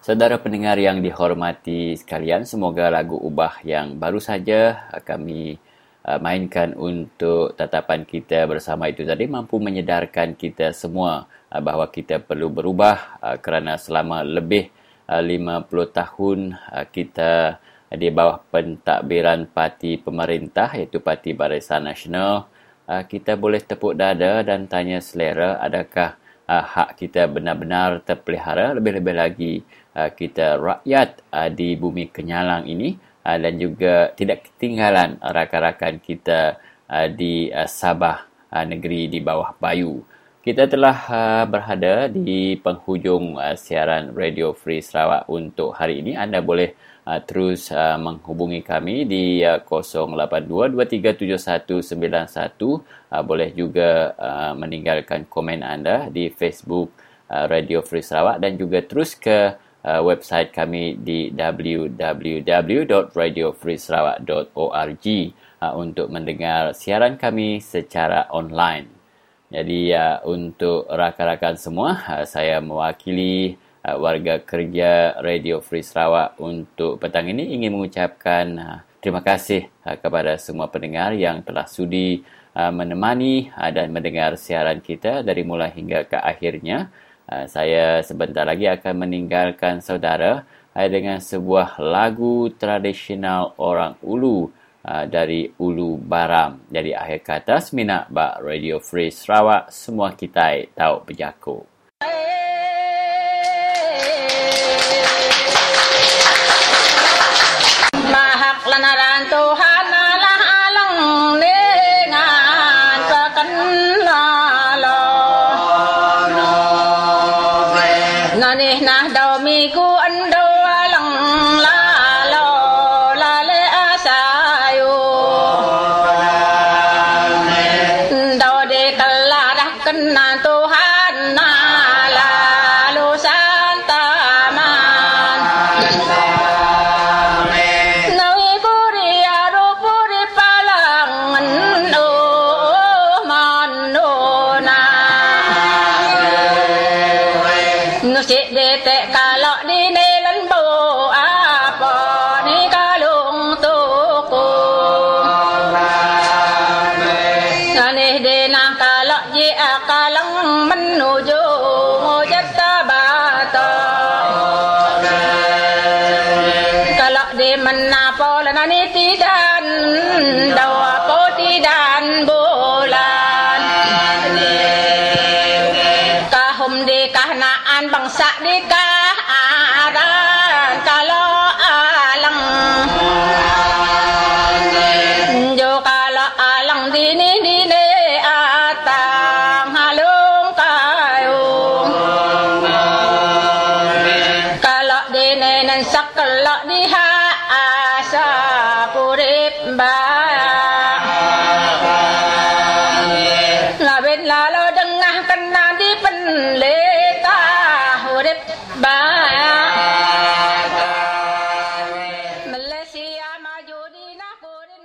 Saudara pendengar yang dihormati sekalian, semoga lagu ubah yang baru saja kami uh, mainkan untuk tatapan kita bersama itu tadi mampu menyedarkan kita semua uh, bahawa kita perlu berubah kerana selama lebih 50 tahun kita di bawah pentadbiran parti pemerintah iaitu Parti Barisan Nasional kita boleh tepuk dada dan tanya selera adakah hak kita benar-benar terpelihara. Lebih-lebih lagi kita rakyat di bumi kenyalang ini dan juga tidak ketinggalan rakan-rakan kita di Sabah negeri di bawah Bayu. Kita telah berada di penghujung siaran Radio Free Sarawak untuk hari ini. Anda boleh terus menghubungi kami di 082237191. Boleh juga meninggalkan komen anda di Facebook Radio Free Sarawak dan juga terus ke uh, website kami di www.radiofreesarawak.org uh, untuk mendengar siaran kami secara online. Jadi uh, untuk rakan-rakan semua, uh, saya mewakili uh, warga kerja Radio Free Sarawak untuk petang ini ingin mengucapkan uh, terima kasih uh, kepada semua pendengar yang telah sudi uh, menemani uh, dan mendengar siaran kita dari mulai hingga ke akhirnya. Uh, saya sebentar lagi akan meninggalkan saudara uh, dengan sebuah lagu tradisional orang Ulu uh, dari Ulu Baram. Jadi akhir kata Seminak Bak Radio Free Sarawak semua kita tahu berjaku.